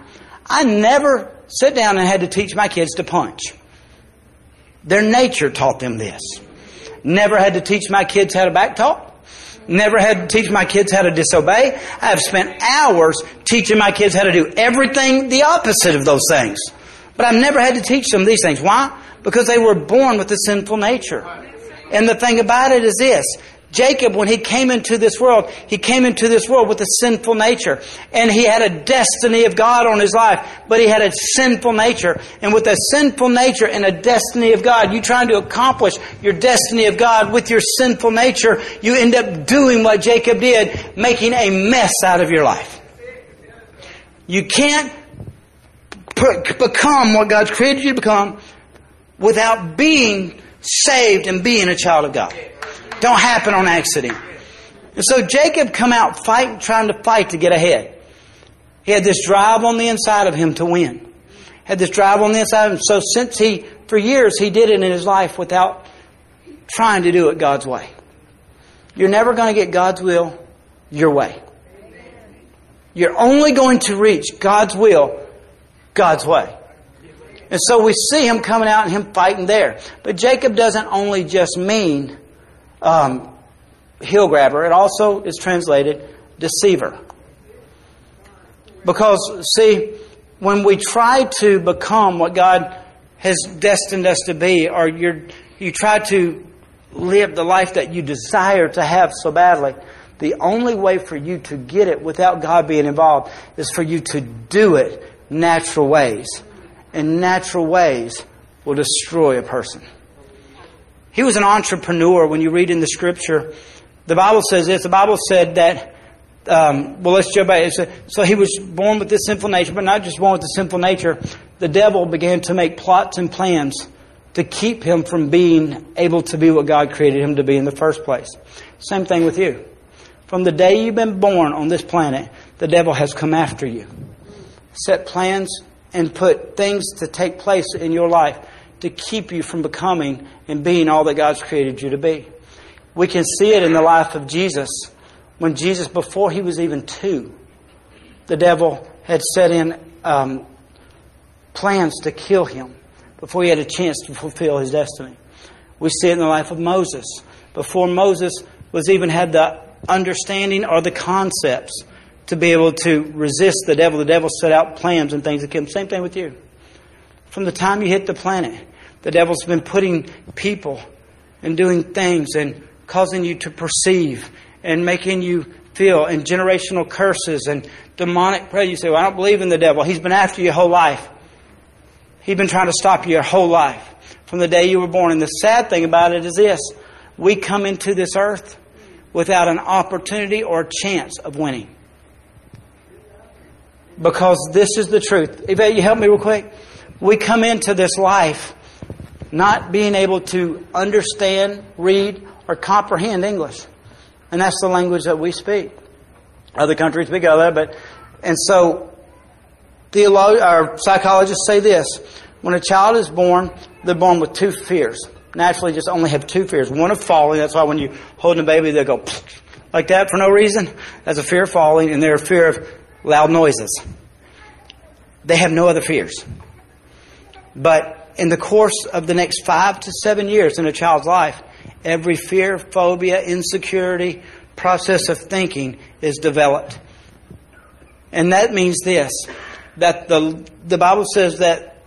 I never sit down and had to teach my kids to punch. Their nature taught them this. Never had to teach my kids how to backtalk. Never had to teach my kids how to disobey. I have spent hours teaching my kids how to do everything the opposite of those things. But I've never had to teach them these things. Why? Because they were born with a sinful nature. And the thing about it is this. Jacob, when he came into this world, he came into this world with a sinful nature. And he had a destiny of God on his life, but he had a sinful nature. And with a sinful nature and a destiny of God, you trying to accomplish your destiny of God with your sinful nature, you end up doing what Jacob did, making a mess out of your life. You can't become what God's created you to become without being saved and being a child of God. Don't happen on accident. And so Jacob come out fighting, trying to fight to get ahead. He had this drive on the inside of him to win. Had this drive on the inside of him. So since he, for years, he did it in his life without trying to do it God's way. You're never going to get God's will your way. You're only going to reach God's will God's way. And so we see him coming out and him fighting there. But Jacob doesn't only just mean um, heel grabber, it also is translated deceiver. Because, see, when we try to become what God has destined us to be, or you you try to live the life that you desire to have so badly, the only way for you to get it without God being involved is for you to do it natural ways and natural ways will destroy a person. He was an entrepreneur when you read in the scripture. The Bible says this. The Bible said that, um, well, let's jump back. So he was born with this sinful nature, but not just born with the sinful nature. The devil began to make plots and plans to keep him from being able to be what God created him to be in the first place. Same thing with you. From the day you've been born on this planet, the devil has come after you. Set plans and put things to take place in your life to keep you from becoming and being all that God's created you to be. We can see it in the life of Jesus. When Jesus, before he was even two, the devil had set in um, plans to kill him before he had a chance to fulfill his destiny. We see it in the life of Moses. Before Moses was even had the understanding or the concepts to be able to resist the devil. The devil set out plans and things that kill him. Same thing with you. From the time you hit the planet, the devil's been putting people and doing things and causing you to perceive and making you feel and generational curses and demonic prayer. You say, Well, I don't believe in the devil. He's been after you your whole life. He's been trying to stop you your whole life from the day you were born. And the sad thing about it is this we come into this earth without an opportunity or a chance of winning because this is the truth. Yvette, you help me real quick? We come into this life not being able to understand, read, or comprehend English. And that's the language that we speak. Other countries speak other, but, and so, theologians, or psychologists say this. When a child is born, they're born with two fears. Naturally, just only have two fears. One of falling. That's why when you hold a baby, they go like that for no reason. That's a fear of falling, and they're a fear of loud noises. They have no other fears. But in the course of the next five to seven years in a child's life, every fear, phobia, insecurity, process of thinking is developed. And that means this that the, the Bible says that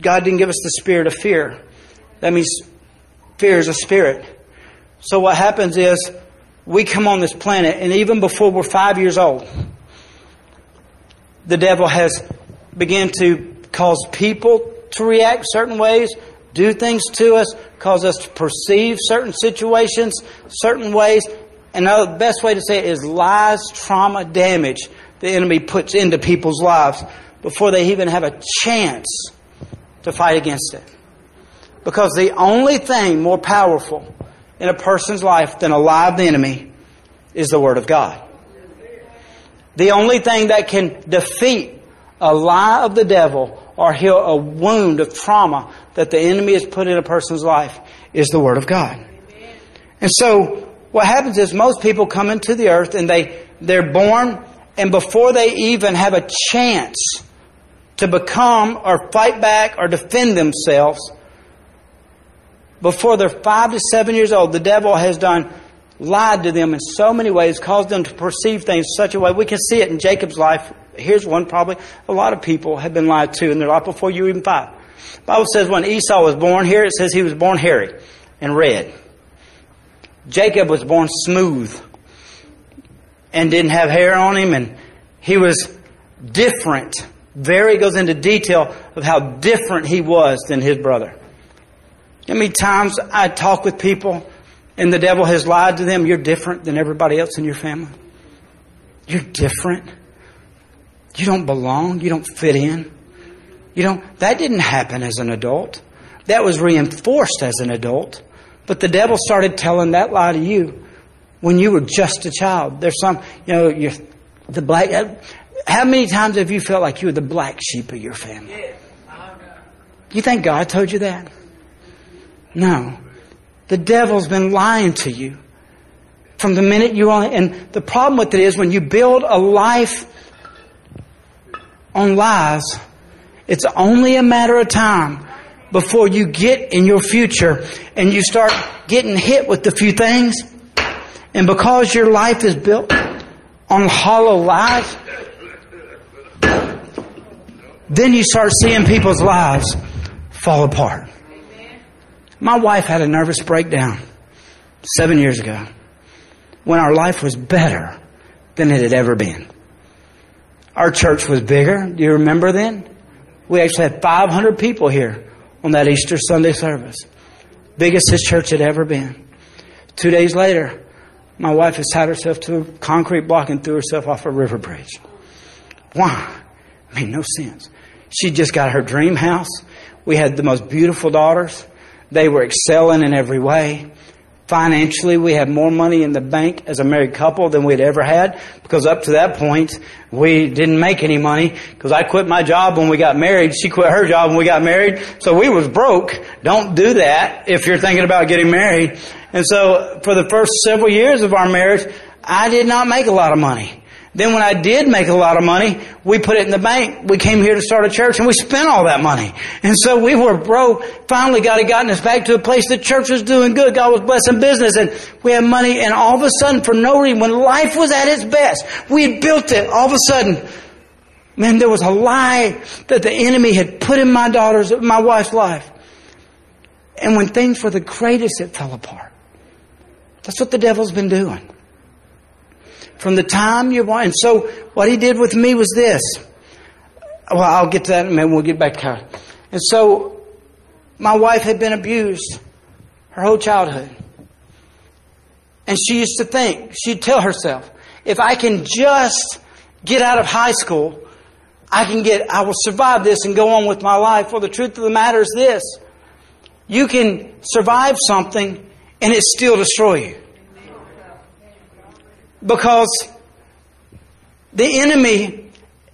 God didn't give us the spirit of fear. That means fear is a spirit. So what happens is we come on this planet, and even before we're five years old, the devil has begun to cause people to react certain ways, do things to us, cause us to perceive certain situations certain ways. And the best way to say it is lies, trauma, damage the enemy puts into people's lives before they even have a chance to fight against it. Because the only thing more powerful in a person's life than a lie of the enemy is the Word of God. The only thing that can defeat a lie of the devil or heal a wound of trauma that the enemy has put in a person's life is the Word of God. And so, what happens is most people come into the earth and they, they're born, and before they even have a chance to become or fight back or defend themselves, before they're five to seven years old, the devil has done lied to them in so many ways, caused them to perceive things such a way. We can see it in Jacob's life. Here's one probably. A lot of people have been lied to in their life before you even five. Bible says when Esau was born, here it says he was born hairy and red. Jacob was born smooth and didn't have hair on him and he was different. Very goes into detail of how different he was than his brother. How many times I talk with people and the devil has lied to them, you're different than everybody else in your family. You're different. You don't belong. You don't fit in. You don't, that didn't happen as an adult. That was reinforced as an adult. But the devil started telling that lie to you when you were just a child. There's some, you know, you're the black, uh, how many times have you felt like you were the black sheep of your family? You think God told you that? No. The devil's been lying to you from the minute you and the problem with it is when you build a life on lies, it's only a matter of time before you get in your future and you start getting hit with a few things. And because your life is built on hollow lies, then you start seeing people's lives fall apart. My wife had a nervous breakdown seven years ago when our life was better than it had ever been. Our church was bigger. Do you remember then? We actually had 500 people here on that Easter Sunday service. Biggest his church had ever been. Two days later, my wife has tied herself to a concrete block and threw herself off a river bridge. Why? It made no sense. She just got her dream house. We had the most beautiful daughters. They were excelling in every way. Financially, we had more money in the bank as a married couple than we'd ever had because up to that point, we didn't make any money because I quit my job when we got married. She quit her job when we got married. So we was broke. Don't do that if you're thinking about getting married. And so for the first several years of our marriage, I did not make a lot of money. Then when I did make a lot of money, we put it in the bank. We came here to start a church and we spent all that money. And so we were broke. Finally God had gotten us back to a place the church was doing good. God was blessing business and we had money and all of a sudden for no reason, when life was at its best, we had built it. All of a sudden, man, there was a lie that the enemy had put in my daughter's, my wife's life. And when things were the greatest, it fell apart. That's what the devil's been doing from the time you're born. And so what he did with me was this. Well, I'll get to that in a minute. We'll get back to it. And so my wife had been abused her whole childhood. And she used to think, she'd tell herself, if I can just get out of high school, I can get, I will survive this and go on with my life. Well, the truth of the matter is this. You can survive something and it still destroy you. Because the enemy,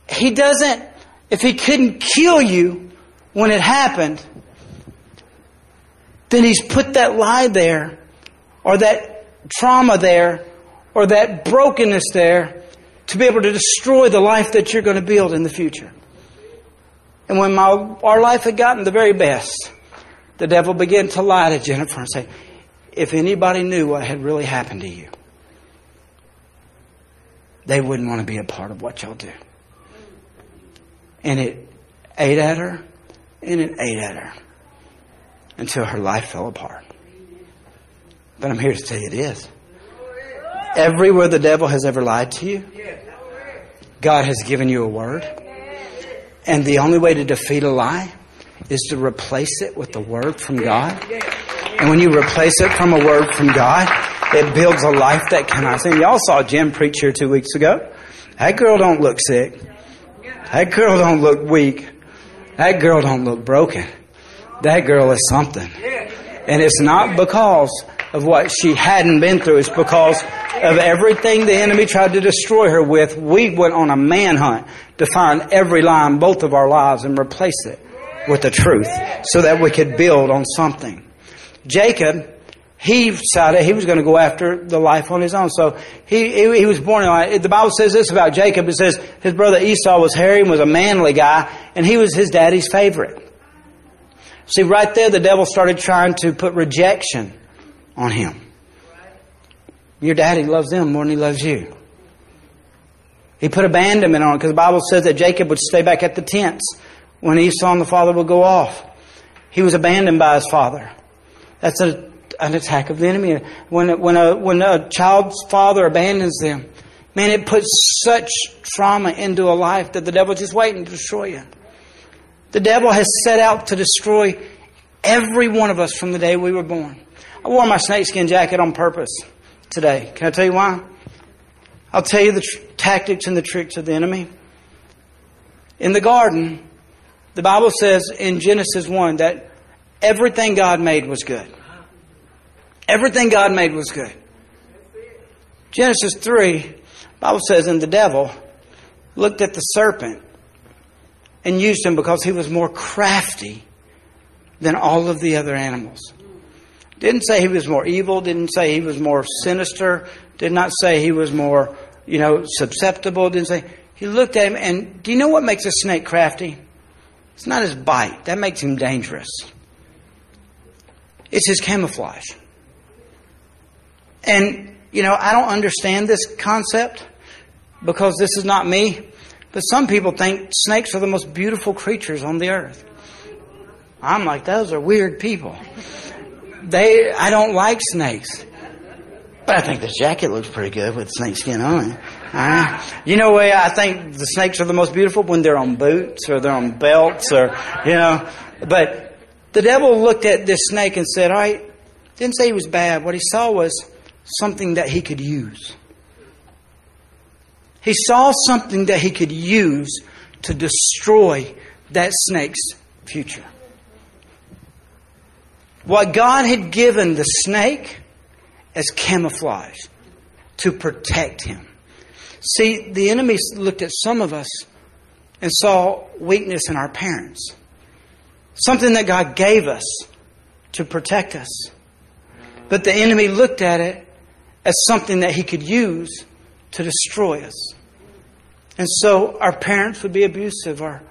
he doesn't, if he couldn't kill you when it happened, then he's put that lie there, or that trauma there, or that brokenness there to be able to destroy the life that you're going to build in the future. And when my, our life had gotten the very best, the devil began to lie to Jennifer and say, if anybody knew what had really happened to you, they wouldn't want to be a part of what y'all do. And it ate at her, and it ate at her until her life fell apart. But I'm here to tell you it is. Everywhere the devil has ever lied to you, God has given you a word. And the only way to defeat a lie is to replace it with the word from God. And when you replace it from a word from God, it builds a life that cannot sin. Y'all saw Jen preach here two weeks ago. That girl don't look sick. That girl don't look weak. That girl don't look broken. That girl is something. And it's not because of what she hadn't been through. It's because of everything the enemy tried to destroy her with. We went on a manhunt to find every lie in both of our lives and replace it with the truth so that we could build on something. Jacob, he decided he was going to go after the life on his own. So he, he, he was born in, the Bible says this about Jacob. It says his brother Esau was hairy and was a manly guy and he was his daddy's favorite. See, right there, the devil started trying to put rejection on him. Your daddy loves them more than he loves you. He put abandonment on it because the Bible says that Jacob would stay back at the tents when Esau and the father would go off. He was abandoned by his father. That's a, an attack of the enemy. When, when, a, when a child's father abandons them, man, it puts such trauma into a life that the devil's just waiting to destroy you. The devil has set out to destroy every one of us from the day we were born. I wore my snakeskin jacket on purpose today. Can I tell you why? I'll tell you the tr- tactics and the tricks of the enemy. In the garden, the Bible says in Genesis 1 that everything God made was good. Everything God made was good. Genesis 3, Bible says, and the devil looked at the serpent and used him because he was more crafty than all of the other animals. Didn't say he was more evil, didn't say he was more sinister, did not say he was more, you know, susceptible, didn't say. He looked at him, and do you know what makes a snake crafty? It's not his bite, that makes him dangerous. It's his camouflage. And, you know, I don't understand this concept because this is not me, but some people think snakes are the most beautiful creatures on the earth. I'm like, those are weird people. They, I don't like snakes. But I think this jacket looks pretty good with snake skin on it. Right. You know why I think the snakes are the most beautiful when they're on boots or they're on belts or you know. But the devil looked at this snake and said, "All right." Didn't say he was bad. What he saw was something that he could use. He saw something that he could use to destroy that snake's future. What God had given the snake as camouflage to protect him. See, the enemy looked at some of us and saw weakness in our parents. Something that God gave us to protect us. But the enemy looked at it as something that he could use to destroy us. And so our parents would be abusive. Our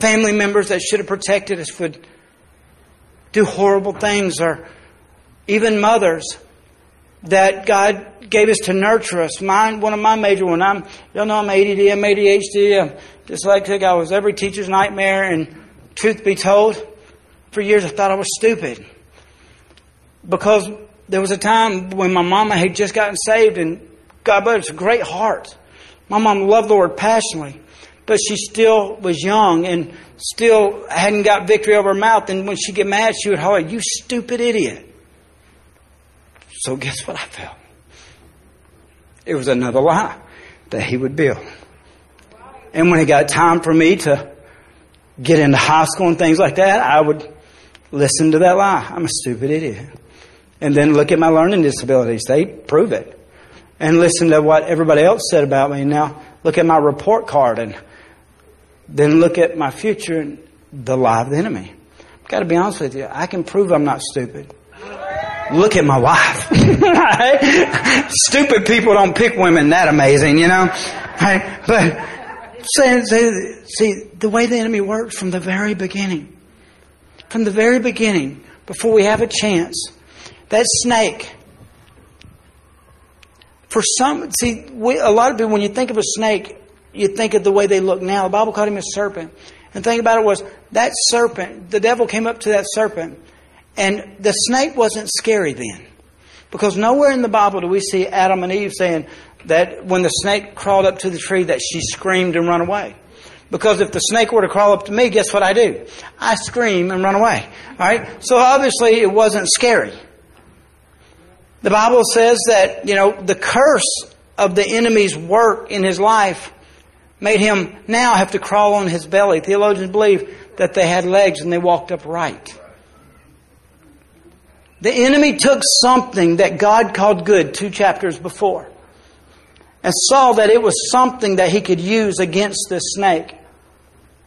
family members that should have protected us would do horrible things, or even mothers that God gave us to nurture us. Mine, one of my major ones, I'm, y'all know I'm ADD, I'm ADHD, I'm dyslexic. I was every teacher's nightmare, and truth be told, for years I thought I was stupid. Because there was a time when my mama had just gotten saved, and God bless her, great heart. My mom loved the Lord passionately, but she still was young and still hadn't got victory over her mouth. And when she'd get mad, she would holler, You stupid idiot. So guess what I felt? It was another lie that he would build. And when it got time for me to get into high school and things like that, I would listen to that lie. I'm a stupid idiot. And then look at my learning disabilities. They prove it. And listen to what everybody else said about me. Now look at my report card and then look at my future and the lie of the enemy. I've got to be honest with you. I can prove I'm not stupid. Look at my wife. Stupid people don't pick women that amazing, you know? But see, the way the enemy works from the very beginning, from the very beginning, before we have a chance, that snake, for some, see, we, a lot of people, when you think of a snake, you think of the way they look now. The Bible called him a serpent. And the thing about it was that serpent, the devil came up to that serpent, and the snake wasn't scary then. Because nowhere in the Bible do we see Adam and Eve saying that when the snake crawled up to the tree that she screamed and run away. Because if the snake were to crawl up to me, guess what I do? I scream and run away. Alright? So obviously it wasn't scary. The Bible says that, you know, the curse of the enemy's work in his life made him now have to crawl on his belly. Theologians believe that they had legs and they walked upright. The enemy took something that God called good two chapters before and saw that it was something that he could use against this snake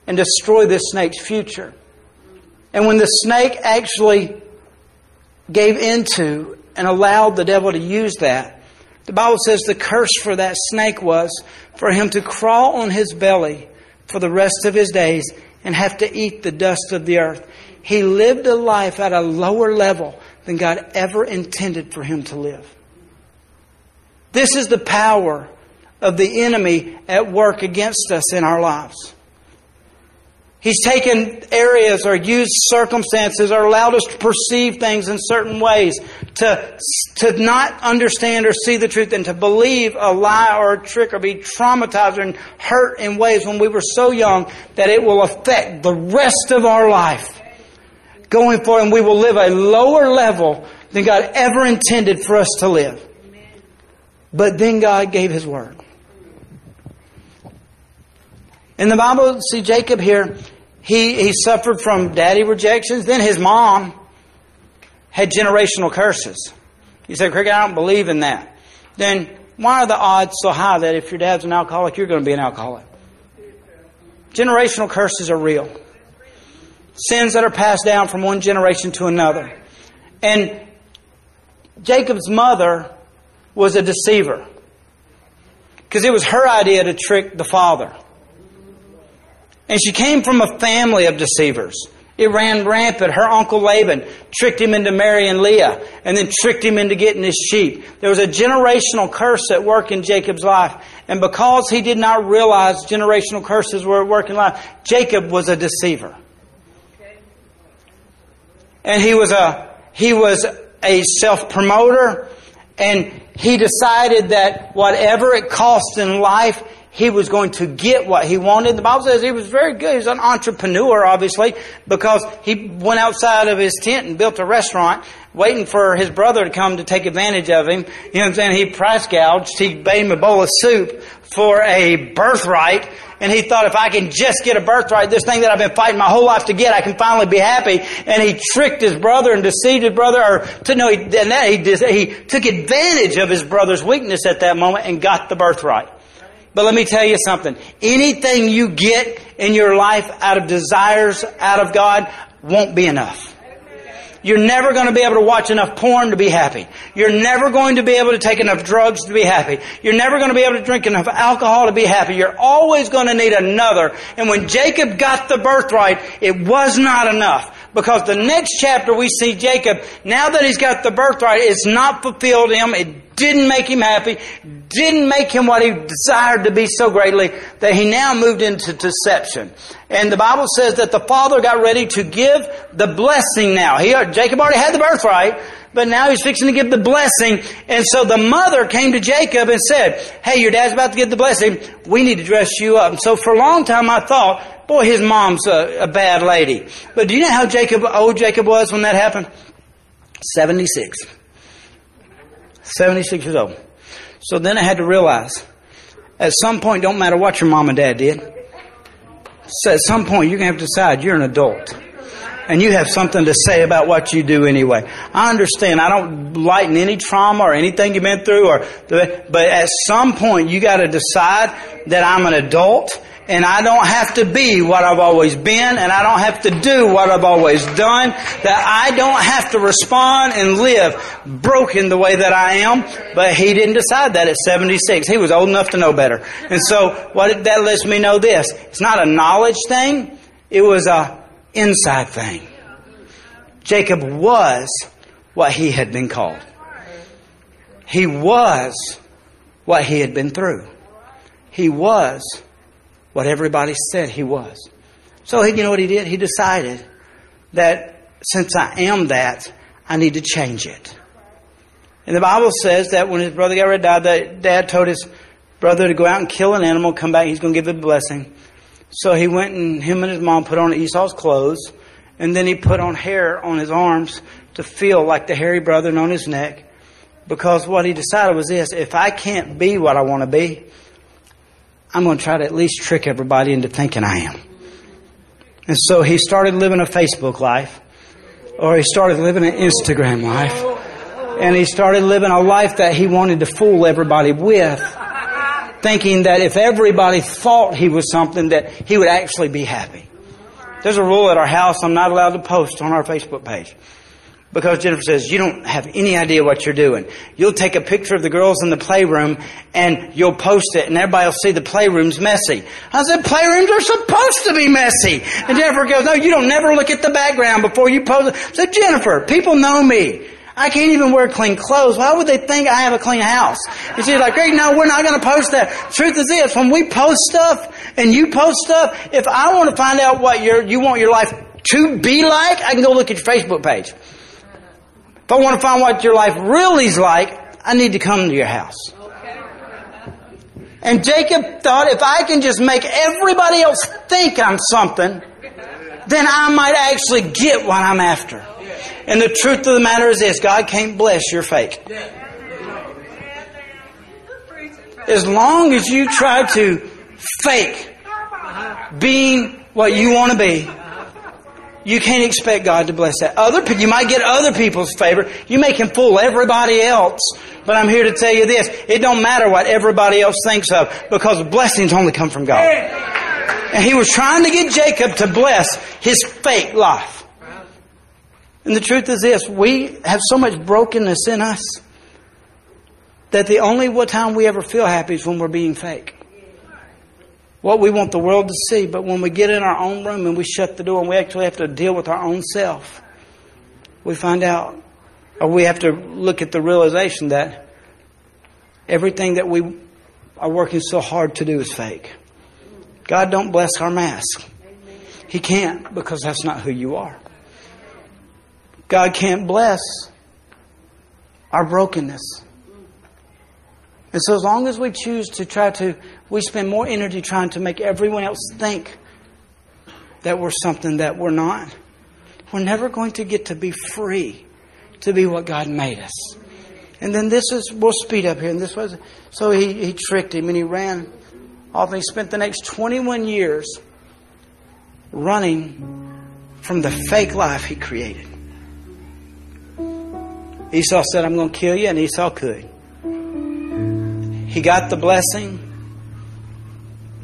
and destroy this snake's future. And when the snake actually gave into and allowed the devil to use that, the Bible says the curse for that snake was for him to crawl on his belly for the rest of his days and have to eat the dust of the earth. He lived a life at a lower level than God ever intended for him to live. This is the power of the enemy at work against us in our lives. He's taken areas or used circumstances or allowed us to perceive things in certain ways, to, to not understand or see the truth, and to believe a lie or a trick or be traumatized and hurt in ways when we were so young that it will affect the rest of our life going forward, and we will live a lower level than God ever intended for us to live. But then God gave His word. In the Bible, see Jacob here, he, he suffered from daddy rejections. Then his mom had generational curses. You said, Cricket, I don't believe in that. Then why are the odds so high that if your dad's an alcoholic, you're going to be an alcoholic? Generational curses are real. Sins that are passed down from one generation to another. And Jacob's mother was a deceiver. Because it was her idea to trick the father. And she came from a family of deceivers. It ran rampant. Her uncle Laban tricked him into marrying Leah and then tricked him into getting his sheep. There was a generational curse at work in Jacob's life. And because he did not realize generational curses were at work in life, Jacob was a deceiver. And he was a, he was a self-promoter and he decided that whatever it cost in life, he was going to get what he wanted. The Bible says he was very good. He was an entrepreneur, obviously, because he went outside of his tent and built a restaurant, waiting for his brother to come to take advantage of him. You know what I'm saying? He price gouged. He made him a bowl of soup for a birthright. And he thought, if I can just get a birthright, this thing that I've been fighting my whole life to get, I can finally be happy. And he tricked his brother and deceived his brother, or to know, he, and that he, he took advantage of his brother's weakness at that moment and got the birthright. But let me tell you something. Anything you get in your life out of desires out of God won't be enough. You're never going to be able to watch enough porn to be happy. You're never going to be able to take enough drugs to be happy. You're never going to be able to drink enough alcohol to be happy. You're always going to need another. And when Jacob got the birthright, it was not enough. Because the next chapter we see Jacob, now that he's got the birthright, it's not fulfilled him. It didn't make him happy, didn't make him what he desired to be so greatly that he now moved into deception. And the Bible says that the father got ready to give the blessing now. He, Jacob already had the birthright, but now he's fixing to give the blessing. And so the mother came to Jacob and said, Hey, your dad's about to give the blessing. We need to dress you up. And so for a long time I thought, boy, his mom's a, a bad lady. But do you know how Jacob, old Jacob was when that happened? 76. 76 years old. So then I had to realize, at some point, don't matter what your mom and dad did. So at some point, you're going to have to decide you're an adult. And you have something to say about what you do anyway. I understand. I don't lighten any trauma or anything you've been through, or but at some point, you got to decide that I'm an adult and I don't have to be what I've always been, and I don't have to do what I've always done, that I don't have to respond and live broken the way that I am, but he didn't decide that at 76. He was old enough to know better. And so, what that lets me know this, it's not a knowledge thing, it was a inside thing. Jacob was what he had been called. He was what he had been through. He was what everybody said he was. So you know what he did? He decided that since I am that, I need to change it. And the Bible says that when his brother got ready to die, that dad told his brother to go out and kill an animal, come back, he's going to give the blessing. So he went and him and his mom put on Esau's clothes, and then he put on hair on his arms to feel like the hairy brother and on his neck. Because what he decided was this if I can't be what I want to be, I'm going to try to at least trick everybody into thinking I am. And so he started living a Facebook life, or he started living an Instagram life, and he started living a life that he wanted to fool everybody with, thinking that if everybody thought he was something, that he would actually be happy. There's a rule at our house I'm not allowed to post on our Facebook page. Because Jennifer says, you don't have any idea what you're doing. You'll take a picture of the girls in the playroom and you'll post it and everybody will see the playroom's messy. I said, playrooms are supposed to be messy. And Jennifer goes, no, you don't never look at the background before you post it. I said, Jennifer, people know me. I can't even wear clean clothes. Why would they think I have a clean house? And she's like, great, no, we're not going to post that. Truth is this, when we post stuff and you post stuff, if I want to find out what your, you want your life to be like, I can go look at your Facebook page. If I want to find what your life really is like, I need to come to your house. And Jacob thought if I can just make everybody else think I'm something, then I might actually get what I'm after. And the truth of the matter is this God can't bless your fake. As long as you try to fake being what you want to be, you can't expect God to bless that. Other you might get other people's favor. You make him fool everybody else. But I'm here to tell you this. It don't matter what everybody else thinks of because blessings only come from God. And he was trying to get Jacob to bless his fake life. And the truth is this, we have so much brokenness in us that the only time we ever feel happy is when we're being fake what we want the world to see, but when we get in our own room and we shut the door and we actually have to deal with our own self, we find out, or we have to look at the realization that everything that we are working so hard to do is fake. God don't bless our mask. He can't because that's not who you are. God can't bless our brokenness. And so as long as we choose to try to, we spend more energy trying to make everyone else think that we're something that we're not, we're never going to get to be free to be what God made us. And then this is, we'll speed up here. And this was, so he, he tricked him and he ran off and he spent the next 21 years running from the fake life he created. Esau said, I'm going to kill you, and Esau could. He got the blessing,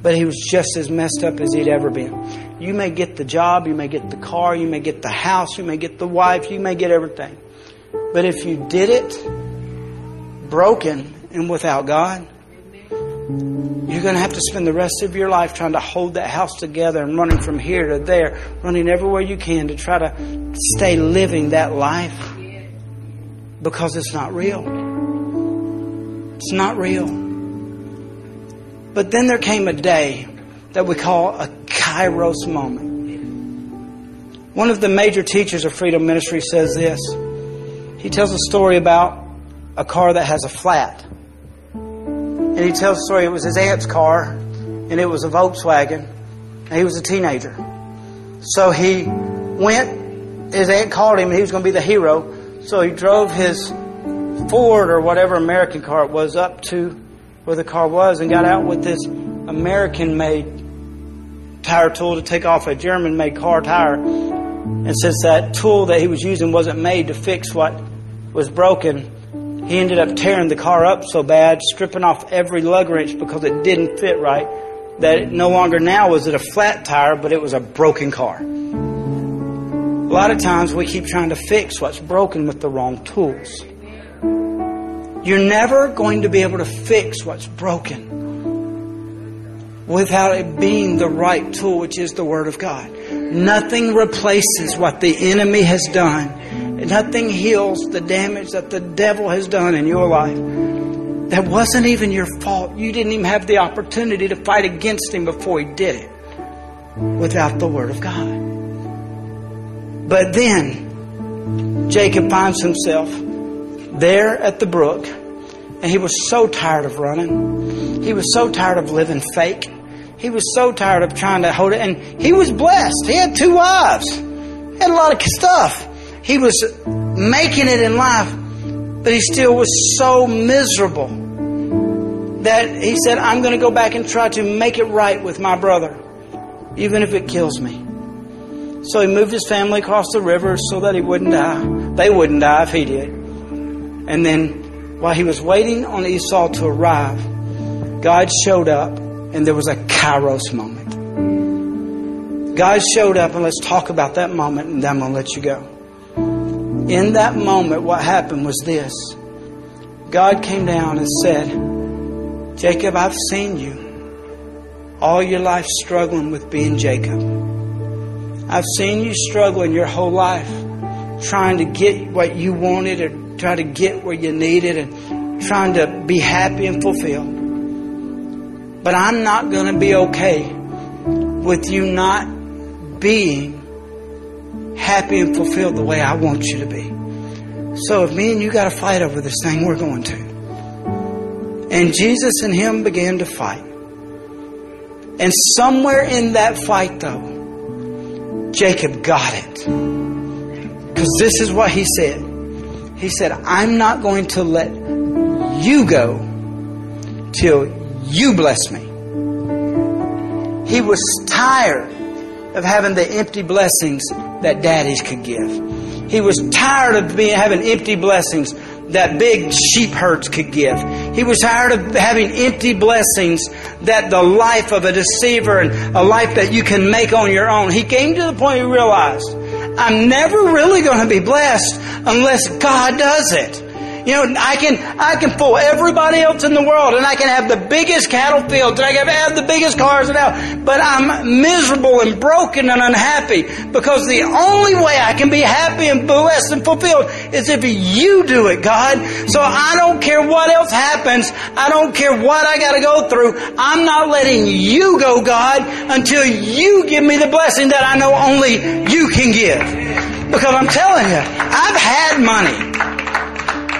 but he was just as messed up as he'd ever been. You may get the job, you may get the car, you may get the house, you may get the wife, you may get everything. But if you did it broken and without God, you're going to have to spend the rest of your life trying to hold that house together and running from here to there, running everywhere you can to try to stay living that life because it's not real. It's not real. But then there came a day that we call a kairos moment. One of the major teachers of Freedom Ministry says this. He tells a story about a car that has a flat. And he tells a story, it was his aunt's car, and it was a Volkswagen, and he was a teenager. So he went, his aunt called him, and he was going to be the hero. So he drove his Ford or whatever American car it was up to where the car was and got out with this American made tire tool to take off a German made car tire. And since that tool that he was using wasn't made to fix what was broken, he ended up tearing the car up so bad, stripping off every lug wrench because it didn't fit right, that it no longer now was it a flat tire, but it was a broken car. A lot of times we keep trying to fix what's broken with the wrong tools. You're never going to be able to fix what's broken without it being the right tool, which is the Word of God. Nothing replaces what the enemy has done. Nothing heals the damage that the devil has done in your life that wasn't even your fault. You didn't even have the opportunity to fight against him before he did it without the Word of God. But then Jacob finds himself there at the brook, and he was so tired of running. He was so tired of living fake. He was so tired of trying to hold it. And he was blessed. He had two wives, he had a lot of stuff. He was making it in life, but he still was so miserable that he said, I'm going to go back and try to make it right with my brother, even if it kills me. So he moved his family across the river so that he wouldn't die. They wouldn't die if he did. And then while he was waiting on Esau to arrive, God showed up and there was a kairos moment. God showed up, and let's talk about that moment, and then I'm going to let you go. In that moment, what happened was this God came down and said, Jacob, I've seen you all your life struggling with being Jacob. I've seen you struggling your whole life trying to get what you wanted or trying to get where you needed and trying to be happy and fulfilled. But I'm not going to be okay with you not being happy and fulfilled the way I want you to be. So if me and you got to fight over this thing, we're going to. And Jesus and him began to fight. And somewhere in that fight, though, Jacob got it. Because this is what he said. He said, I'm not going to let you go till you bless me. He was tired of having the empty blessings that daddies could give. He was tired of being having empty blessings that big sheep herds could give. He was tired of having empty blessings that the life of a deceiver and a life that you can make on your own. He came to the point he realized, I'm never really going to be blessed unless God does it. You know, I can, I can fool everybody else in the world and I can have the biggest cattle fields and I can have the biggest cars and out, but I'm miserable and broken and unhappy because the only way I can be happy and blessed and fulfilled is if you do it, God. So I don't care what else happens. I don't care what I gotta go through. I'm not letting you go, God, until you give me the blessing that I know only you can give. Because I'm telling you, I've had money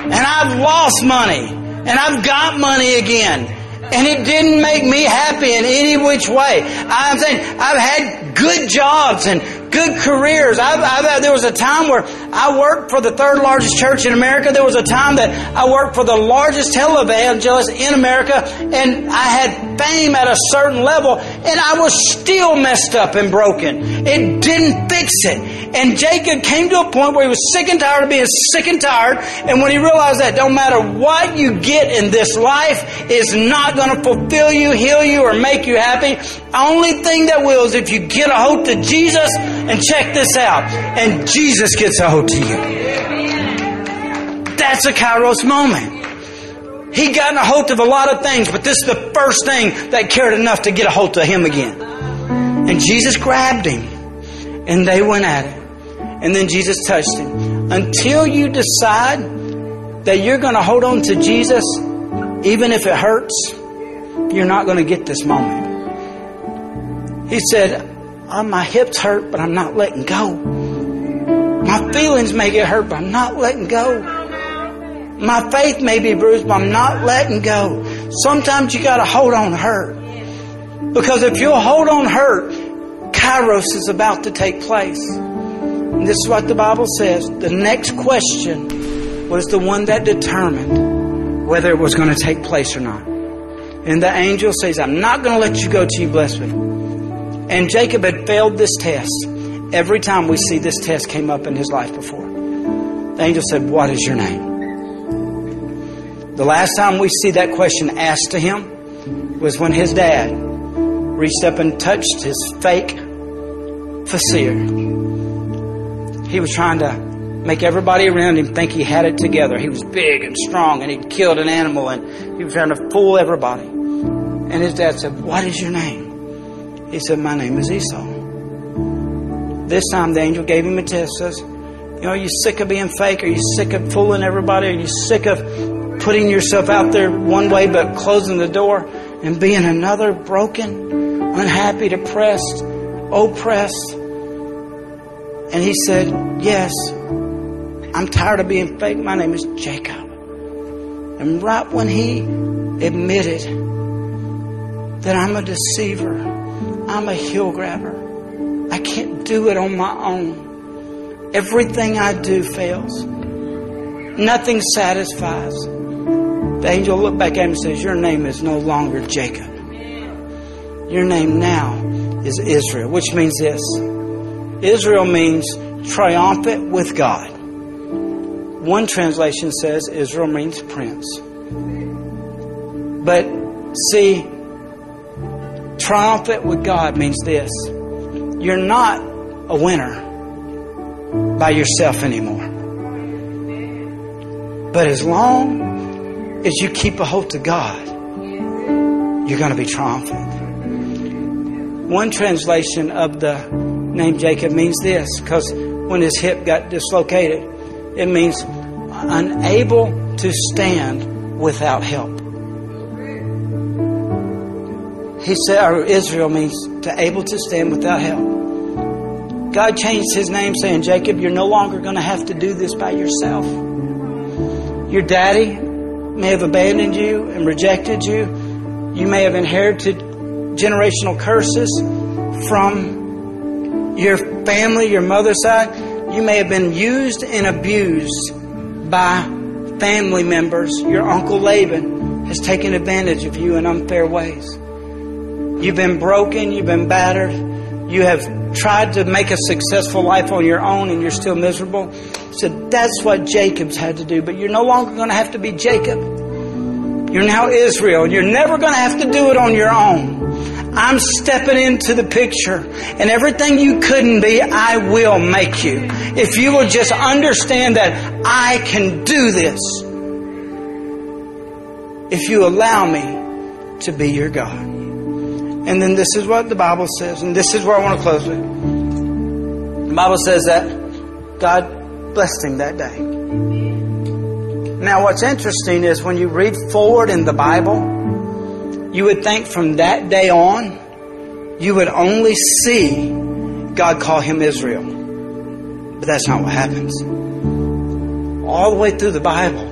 and I've lost money and I've got money again. And it didn't make me happy in any which way. I'm saying I've had good jobs and good careers. I've, I've, there was a time where I worked for the third largest church in America. There was a time that I worked for the largest televangelist in America, and I had fame at a certain level, and I was still messed up and broken. It didn't fix it. And Jacob came to a point where he was sick and tired of being sick and tired, and when he realized that no matter what you get in this life is not going to fulfill you, heal you, or make you happy, only thing that will is if you get a hold to Jesus and check this out. And Jesus gets a hold to you. That's a Kairos moment. He got a hold of a lot of things, but this is the first thing that cared enough to get a hold of him again. And Jesus grabbed him and they went at it. And then Jesus touched him. Until you decide that you're going to hold on to Jesus, even if it hurts, you're not going to get this moment. He said, oh, My hips hurt, but I'm not letting go. My feelings may get hurt, but I'm not letting go. My faith may be bruised, but I'm not letting go. Sometimes you got to hold on hurt. Because if you'll hold on hurt, Kairos is about to take place. And this is what the Bible says. The next question was the one that determined whether it was going to take place or not. And the angel says, I'm not going to let you go till you bless me. And Jacob had failed this test. Every time we see this test came up in his life before. The angel said, What is your name? The last time we see that question asked to him was when his dad reached up and touched his fake fasir. He was trying to make everybody around him think he had it together. He was big and strong and he'd killed an animal and he was trying to fool everybody. And his dad said, What is your name? He said, My name is Esau. This time the angel gave him a test. Says, You know, are you sick of being fake? Are you sick of fooling everybody? Are you sick of putting yourself out there one way but closing the door and being another broken, unhappy, depressed, oppressed? And he said, Yes, I'm tired of being fake. My name is Jacob. And right when he admitted that I'm a deceiver, I'm a heel grabber, I can't do it on my own. Everything I do fails. Nothing satisfies. The angel looked back at him and says, Your name is no longer Jacob. Your name now is Israel, which means this Israel means triumphant with God. One translation says Israel means prince. But see, triumphant with God means this you're not a winner by yourself anymore. But as long as you keep a hold to God, you're going to be triumphant. One translation of the name Jacob means this because when his hip got dislocated, it means unable to stand without help. He said, or Israel means to able to stand without help. God changed his name saying, Jacob, you're no longer going to have to do this by yourself. Your daddy may have abandoned you and rejected you. You may have inherited generational curses from your family, your mother's side. You may have been used and abused by family members. Your uncle Laban has taken advantage of you in unfair ways. You've been broken, you've been battered, you have tried to make a successful life on your own and you're still miserable. So that's what Jacob's had to do. But you're no longer going to have to be Jacob. You're now Israel. You're never going to have to do it on your own. I'm stepping into the picture, and everything you couldn't be, I will make you. If you will just understand that I can do this, if you allow me to be your God. And then this is what the Bible says, and this is where I want to close with. The Bible says that God blessed him that day. Now, what's interesting is when you read forward in the Bible, you would think from that day on, you would only see God call him Israel. But that's not what happens. All the way through the Bible,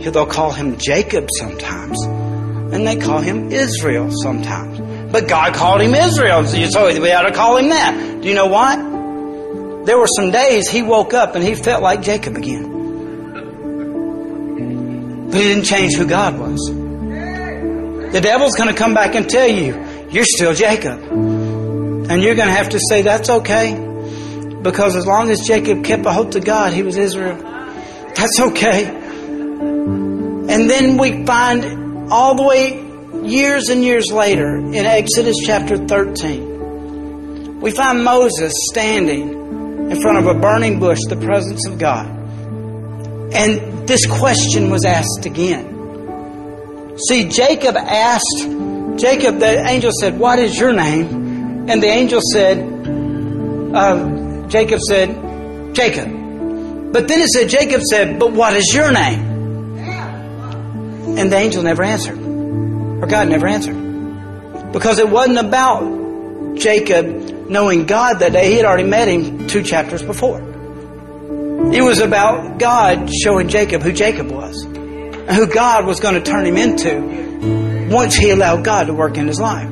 they'll call him Jacob sometimes, and they call him Israel sometimes. But God called him Israel, so you told me we ought to call him that. Do you know what? There were some days he woke up and he felt like Jacob again. But he didn't change who God was. The devil's going to come back and tell you, you're still Jacob. And you're going to have to say, that's okay. Because as long as Jacob kept a hope to God, he was Israel. That's okay. And then we find all the way years and years later in Exodus chapter 13, we find Moses standing in front of a burning bush, the presence of God. And this question was asked again. See, Jacob asked, Jacob, the angel said, What is your name? And the angel said, uh, Jacob said, Jacob. But then it said, Jacob said, But what is your name? And the angel never answered, or God never answered. Because it wasn't about Jacob knowing God that day. He had already met him two chapters before. It was about God showing Jacob who Jacob was and who God was going to turn him into once he allowed God to work in his life.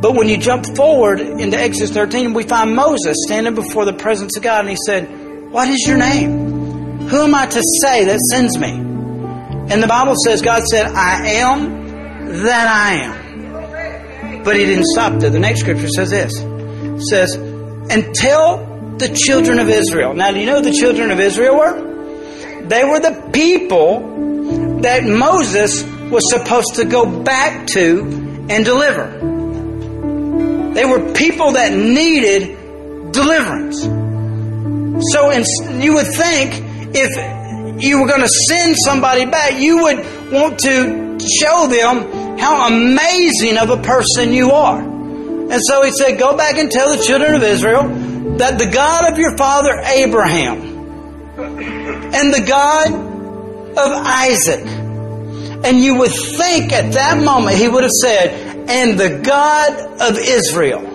But when you jump forward into Exodus 13, we find Moses standing before the presence of God and he said, What is your name? Who am I to say that sends me? And the Bible says, God said, I am that I am. But he didn't stop there. The next scripture says this. It says, and tell the children of Israel. Now, do you know the children of Israel were? They were the people that Moses was supposed to go back to and deliver. They were people that needed deliverance. So you would think if you were going to send somebody back, you would want to show them how amazing of a person you are. And so he said, Go back and tell the children of Israel that the God of your father Abraham and the God of Isaac And you would think at that moment he would have said, and the God of Israel.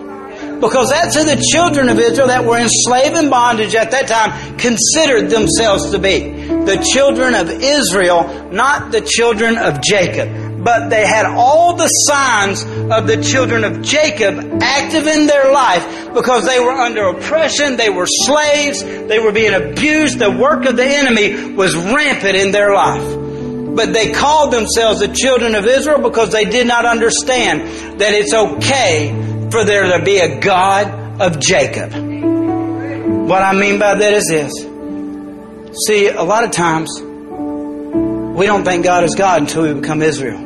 Because that's who the children of Israel that were enslaved in bondage at that time considered themselves to be. The children of Israel, not the children of Jacob. But they had all the signs of the children of Jacob active in their life because they were under oppression, they were slaves, they were being abused, the work of the enemy was rampant in their life. But they called themselves the children of Israel because they did not understand that it's okay for there to be a God of Jacob. What I mean by that is this. See, a lot of times we don't think God is God until we become Israel.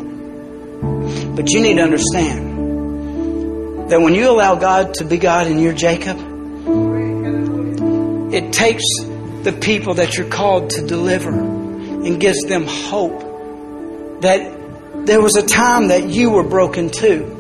But you need to understand that when you allow God to be God and you're Jacob, it takes the people that you're called to deliver and gives them hope that there was a time that you were broken too.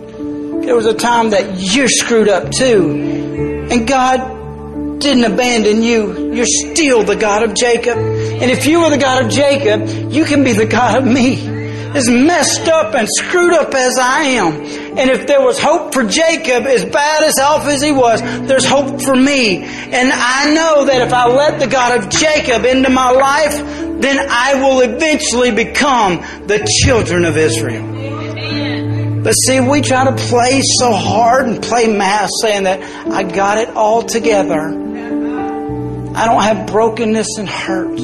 There was a time that you're screwed up too. And God didn't abandon you. You're still the God of Jacob. And if you are the God of Jacob, you can be the God of me. As messed up and screwed up as I am. And if there was hope for Jacob, as bad as off as he was, there's hope for me. And I know that if I let the God of Jacob into my life, then I will eventually become the children of Israel. But see, we try to play so hard and play math saying that I got it all together. I don't have brokenness and hurt.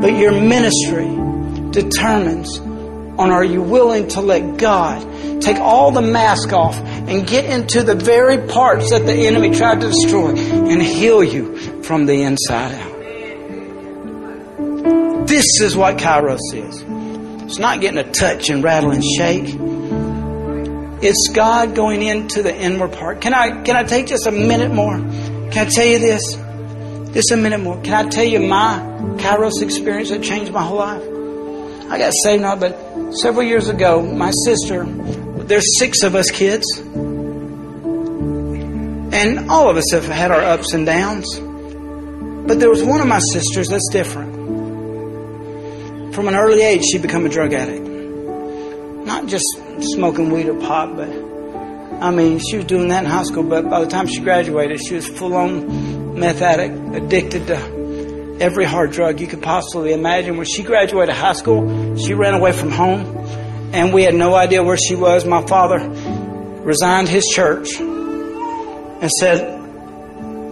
But your ministry determines on are you willing to let God take all the mask off and get into the very parts that the enemy tried to destroy and heal you from the inside out. This is what Kairos is. It's not getting a touch and rattle and shake. It's God going into the inward part. Can I can I take just a minute more? Can I tell you this? Just a minute more. Can I tell you my Kairos experience that changed my whole life? I got saved now, but several years ago, my sister, there's six of us kids, and all of us have had our ups and downs. But there was one of my sisters that's different. From an early age, she became a drug addict. Not just smoking weed or pot, but I mean, she was doing that in high school, but by the time she graduated, she was full on meth addict, addicted to every hard drug you could possibly imagine. When she graduated high school, she ran away from home, and we had no idea where she was. My father resigned his church and said,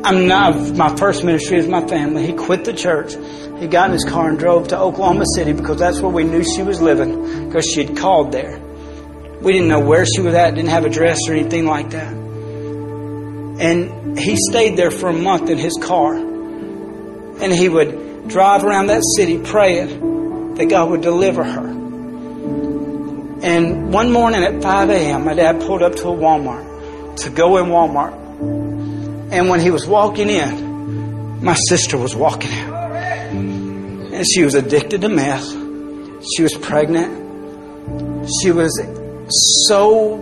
I'm not, my first ministry is my family. He quit the church. He got in his car and drove to Oklahoma City because that's where we knew she was living because she had called there. We didn't know where she was at, didn't have a dress or anything like that. And he stayed there for a month in his car. And he would drive around that city praying that God would deliver her. And one morning at 5 a.m., my dad pulled up to a Walmart to go in Walmart. And when he was walking in, my sister was walking out. And she was addicted to meth. She was pregnant. She was so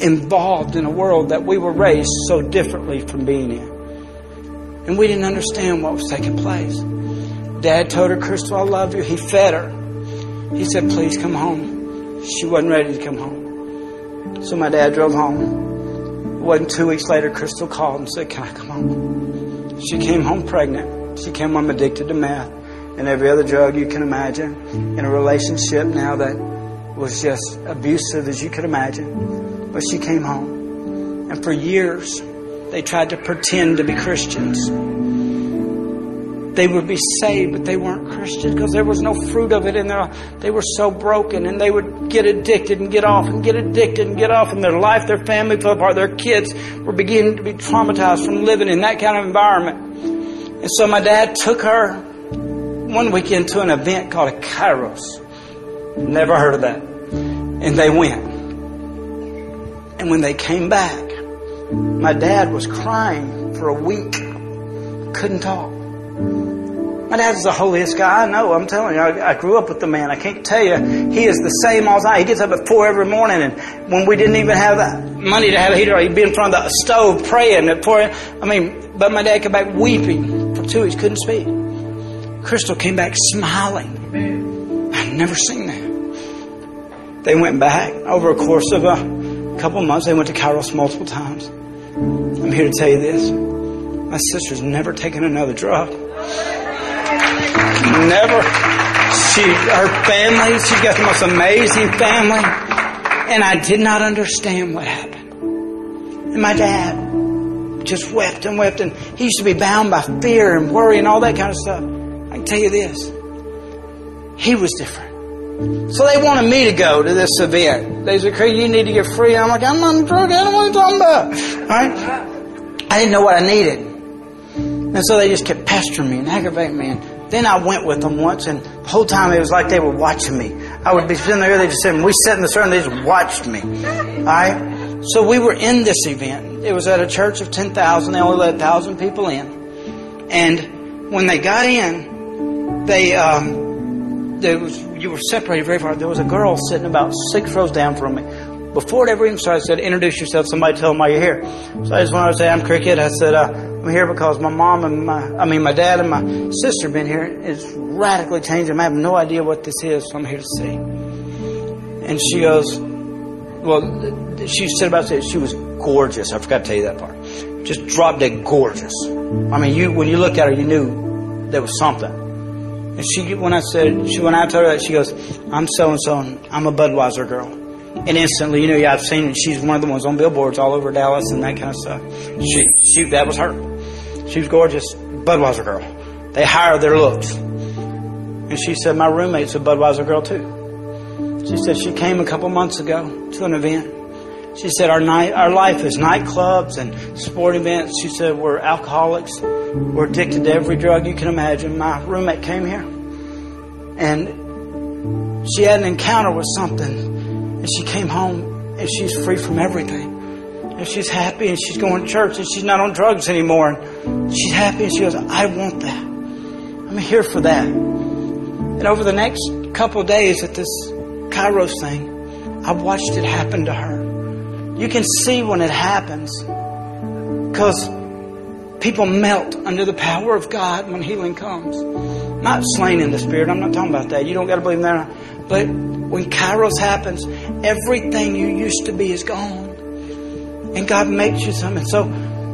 involved in a world that we were raised so differently from being in. And we didn't understand what was taking place. Dad told her, Crystal, I love you. He fed her. He said, please come home. She wasn't ready to come home. So my dad drove home. It wasn't two weeks later, Crystal called and said, Can I come home? She came home pregnant. She came home addicted to meth and every other drug you can imagine in a relationship now that was just abusive as you could imagine. But she came home. And for years, they tried to pretend to be Christians. They would be saved, but they weren't Christian because there was no fruit of it in their life. They were so broken and they would get addicted and get off and get addicted and get off, and their life, their family fell apart. Their kids were beginning to be traumatized from living in that kind of environment. And so my dad took her one weekend to an event called a Kairos. Never heard of that. And they went. And when they came back, my dad was crying for a week. Couldn't talk. My dad is the holiest guy I know. I'm telling you, I, I, grew up with the man. I can't tell you, he is the same all the time. He gets up at four every morning, and when we didn't even have money to have a heater, he'd be in front of the stove praying at four. I mean, but my dad came back weeping for two weeks, couldn't speak. Crystal came back smiling. I've never seen that. They went back over a course of a couple months. They went to Kairos multiple times. I'm here to tell you this. My sister's never taken another drug. Never. She, her family, she's got the most amazing family. And I did not understand what happened. And my dad just wept and wept and he used to be bound by fear and worry and all that kind of stuff. I can tell you this. He was different. So they wanted me to go to this event. They said, Craig, you need to get free. I'm like, I'm not drug. I don't what you're talking about. Right? I didn't know what I needed. And so they just kept pestering me and aggravating me. And then I went with them once, and the whole time it was like they were watching me. I would be sitting there, they just said, we sat in the circle, they just watched me. All right? So we were in this event. It was at a church of 10,000. They only let 1,000 people in. And when they got in, they, um, there was you were separated very far. There was a girl sitting about six rows down from me. Before it ever even started, I said, introduce yourself. Somebody tell them why you're here. So I just wanted to say, I'm Cricket. I said, uh, I'm here because my mom and my, I mean, my dad and my sister have been here. It's radically changed. I have no idea what this is, so I'm here to see. And she goes, well, she said about it, she was gorgeous. I forgot to tell you that part. Just drop dead gorgeous. I mean, you, when you looked at her, you knew there was something. And she, when I said, she, when I told her that, she goes, I'm so and so, and I'm a Budweiser girl. And instantly, you know, yeah, I've seen, it. she's one of the ones on billboards all over Dallas and that kind of stuff. She, she, that was her. She was gorgeous, Budweiser girl. They hire their looks. And she said, my roommate's a Budweiser girl too. She said she came a couple months ago to an event. She said our night, our life is nightclubs and sport events. She said we're alcoholics. We're addicted to every drug you can imagine. My roommate came here, and she had an encounter with something, and she came home, and she's free from everything. And she's happy, and she's going to church, and she's not on drugs anymore. And she's happy, and she goes, "I want that. I'm here for that." And over the next couple days at this Kairos thing, I watched it happen to her. You can see when it happens because people melt under the power of God when healing comes. Not slain in the spirit. I'm not talking about that. You don't got to believe that. But when Kairos happens, everything you used to be is gone. And God makes you something. So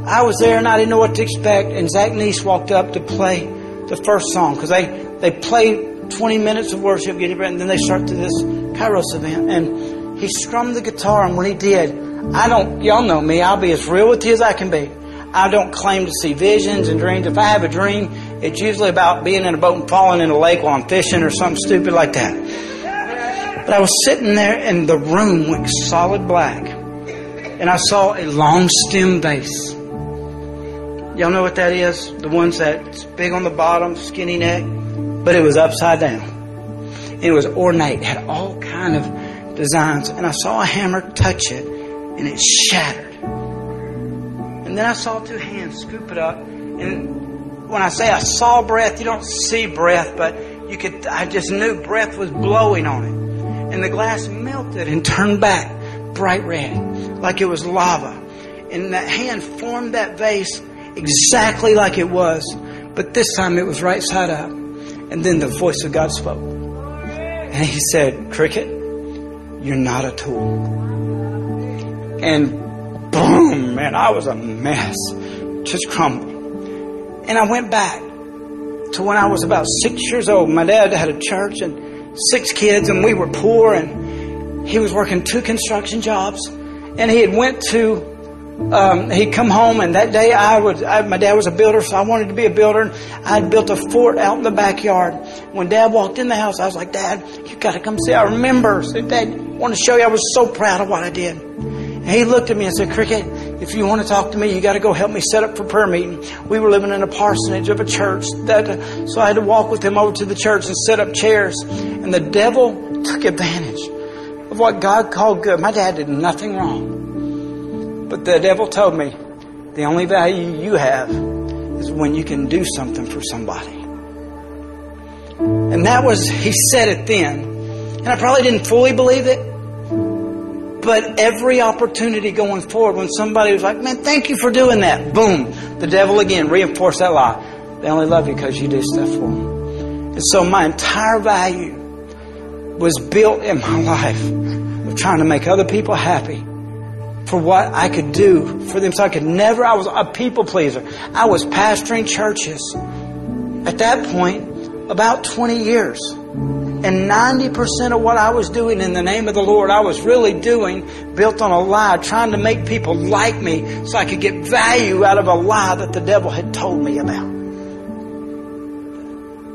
I was there and I didn't know what to expect. And Zach Neese walked up to play the first song because they, they play 20 minutes of worship, get ready, and then they start to this Kairos event. And he strummed the guitar, and when he did, I don't, y'all know me, I'll be as real with you as I can be. I don't claim to see visions and dreams. If I have a dream, it's usually about being in a boat and falling in a lake while I'm fishing or something stupid like that. But I was sitting there and the room went solid black. And I saw a long stem vase. Y'all know what that is? The ones that's big on the bottom, skinny neck, but it was upside down. It was ornate, had all kind of designs. And I saw a hammer touch it and it shattered. And then I saw two hands scoop it up. And when I say I saw breath, you don't see breath, but you could, I just knew breath was blowing on it. And the glass melted and turned back bright red, like it was lava. And that hand formed that vase exactly like it was, but this time it was right side up. And then the voice of God spoke. And he said, Cricket, you're not a tool. And boom, man, I was a mess. Just crumbled. And I went back to when I was about six years old. My dad had a church and six kids, and we were poor, and he was working two construction jobs. And he had went to um, he'd come home, and that day I was, I, my dad was a builder, so I wanted to be a builder. And I had built a fort out in the backyard. When Dad walked in the house, I was like, Dad, you got to come see. I remember, said, Dad, I want to show you. I was so proud of what I did. And he looked at me and said, Cricket, if you want to talk to me, you got to go help me set up for prayer meeting. We were living in a parsonage of a church. That, so I had to walk with him over to the church and set up chairs. And the devil took advantage of what God called good. My dad did nothing wrong. But the devil told me, the only value you have is when you can do something for somebody. And that was, he said it then. And I probably didn't fully believe it. But every opportunity going forward, when somebody was like, man, thank you for doing that, boom, the devil again reinforced that lie. They only love you because you do stuff for them. And so my entire value was built in my life of trying to make other people happy for what I could do for them. So I could never, I was a people pleaser. I was pastoring churches at that point about 20 years. And 90% of what I was doing in the name of the Lord, I was really doing built on a lie, trying to make people like me so I could get value out of a lie that the devil had told me about.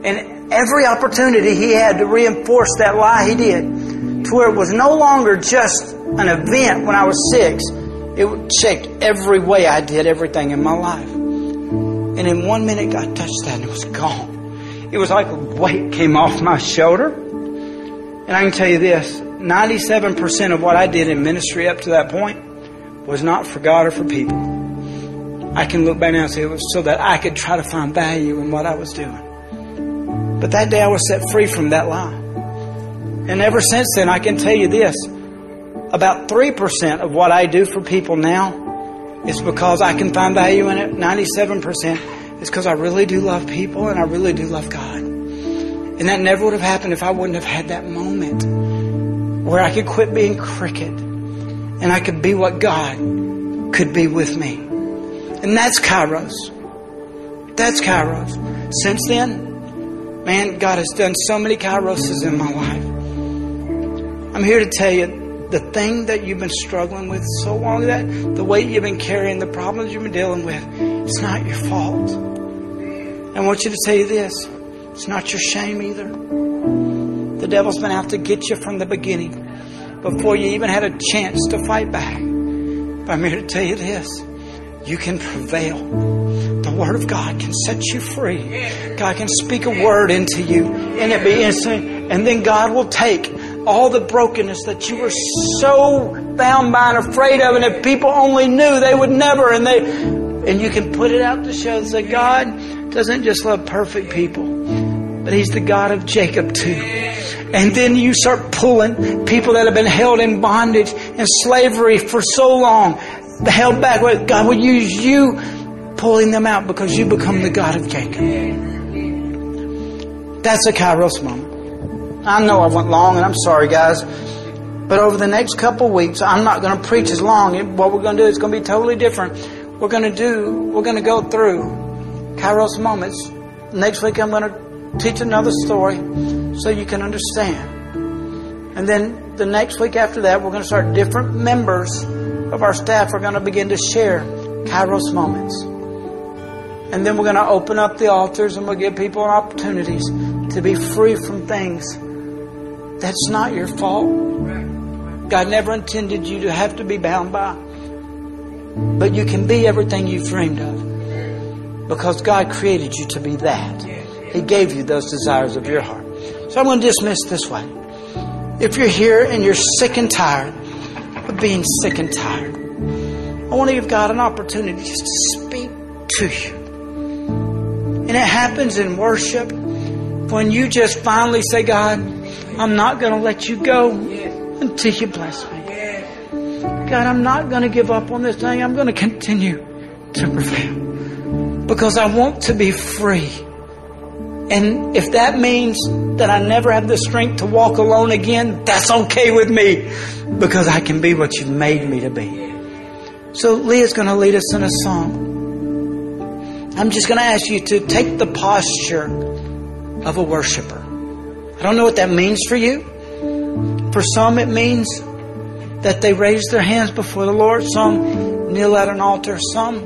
And every opportunity he had to reinforce that lie, he did. To where it was no longer just an event when I was six. It shaped every way I did everything in my life. And in one minute, God touched that and it was gone. It was like a weight came off my shoulder. And I can tell you this 97% of what I did in ministry up to that point was not for God or for people. I can look back now and say it was so that I could try to find value in what I was doing. But that day I was set free from that lie. And ever since then, I can tell you this about 3% of what I do for people now is because I can find value in it. 97% is because I really do love people and I really do love God. And that never would have happened if I wouldn't have had that moment where I could quit being crooked and I could be what God could be with me. And that's Kairos. That's Kairos. Since then, man, God has done so many Kairoses in my life. I'm here to tell you the thing that you've been struggling with so long that the weight you've been carrying, the problems you've been dealing with, it's not your fault. I want you to tell you this it's not your shame either. The devil's been out to get you from the beginning before you even had a chance to fight back. But I'm here to tell you this you can prevail. The Word of God can set you free. God can speak a word into you and it be instant. And then God will take all the brokenness that you were so bound by and afraid of, and if people only knew, they would never. And they, and you can put it out to show that God doesn't just love perfect people, but He's the God of Jacob too. And then you start pulling people that have been held in bondage and slavery for so long, held back. God will use you pulling them out because you become the God of Jacob. That's a Kairos moment. I know I went long, and I'm sorry, guys. But over the next couple weeks, I'm not going to preach as long. What we're going to do is going to be totally different. We're going to do, we're going to go through Kairos moments. Next week, I'm going to teach another story so you can understand. And then the next week after that, we're going to start different members of our staff are going to begin to share Kairos moments. And then we're going to open up the altars and we'll give people opportunities to be free from things that's not your fault. God never intended you to have to be bound by. But you can be everything you've dreamed of. Because God created you to be that. He gave you those desires of your heart. So I'm going to dismiss this way. If you're here and you're sick and tired of being sick and tired, I want to give God an opportunity just to speak to you. And it happens in worship when you just finally say, God, I'm not going to let you go until you bless me. God, I'm not going to give up on this thing. I'm going to continue to prevail because I want to be free. And if that means that I never have the strength to walk alone again, that's okay with me because I can be what you've made me to be. So Leah's going to lead us in a song. I'm just going to ask you to take the posture of a worshiper. I don't know what that means for you. For some, it means that they raise their hands before the Lord. Some kneel at an altar. Some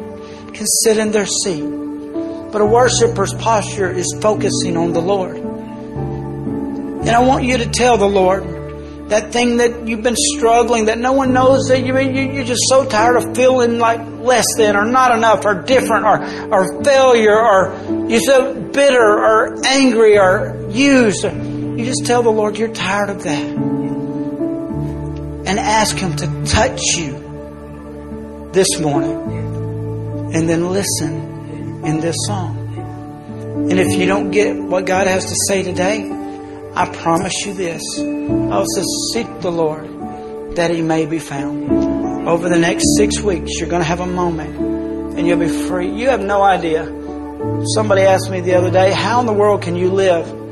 can sit in their seat. But a worshiper's posture is focusing on the Lord. And I want you to tell the Lord that thing that you've been struggling, that no one knows that you, you're just so tired of feeling like less than or not enough or different or, or failure or you're so bitter or angry or used. You just tell the Lord you're tired of that. And ask Him to touch you this morning and then listen in this song. And if you don't get what God has to say today, I promise you this. Will seek the Lord that he may be found. Over the next six weeks, you're going to have a moment and you'll be free. You have no idea. Somebody asked me the other day, how in the world can you live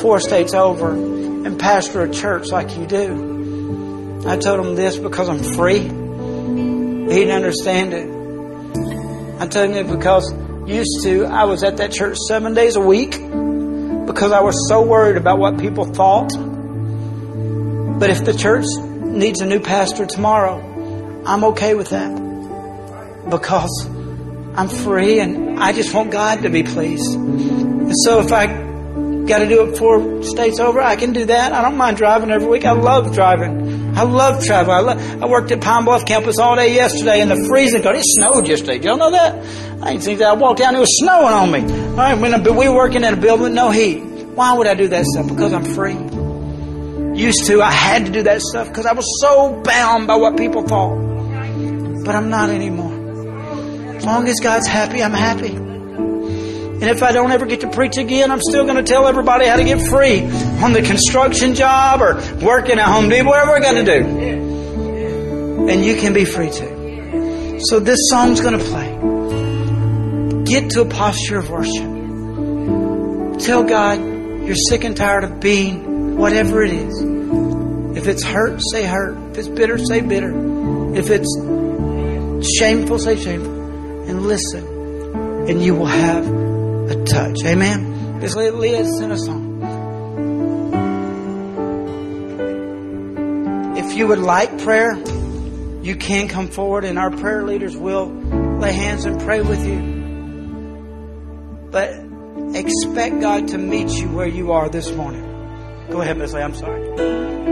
four states over and pastor a church like you do? I told him this because I'm free. He didn't understand it. I told him it because used to I was at that church seven days a week because I was so worried about what people thought. But if the church needs a new pastor tomorrow, I'm okay with that because I'm free and I just want God to be pleased. And so if I got to do it four states over, I can do that. I don't mind driving every week. I love driving. I love traveling. I, I worked at Pine Bluff campus all day yesterday in the freezing cold. It snowed yesterday. Y'all know that? I didn't think that. I walked down, it was snowing on me. All right, when we were working in a building with no heat. Why would I do that stuff? Because I'm free. Used to, I had to do that stuff because I was so bound by what people thought. But I'm not anymore. As long as God's happy, I'm happy. And if I don't ever get to preach again, I'm still going to tell everybody how to get free on the construction job or working at Home Depot, whatever we're going to do. And you can be free too. So this song's going to play. Get to a posture of worship. Tell God you're sick and tired of being whatever it is. If it's hurt, say hurt. If it's bitter, say bitter. If it's shameful, say shameful. And listen. And you will have a touch. Amen. Just let Leah sing a song. If you would like prayer, you can come forward and our prayer leaders will lay hands and pray with you. But expect God to meet you where you are this morning. Go ahead, Miss Lee. I'm sorry.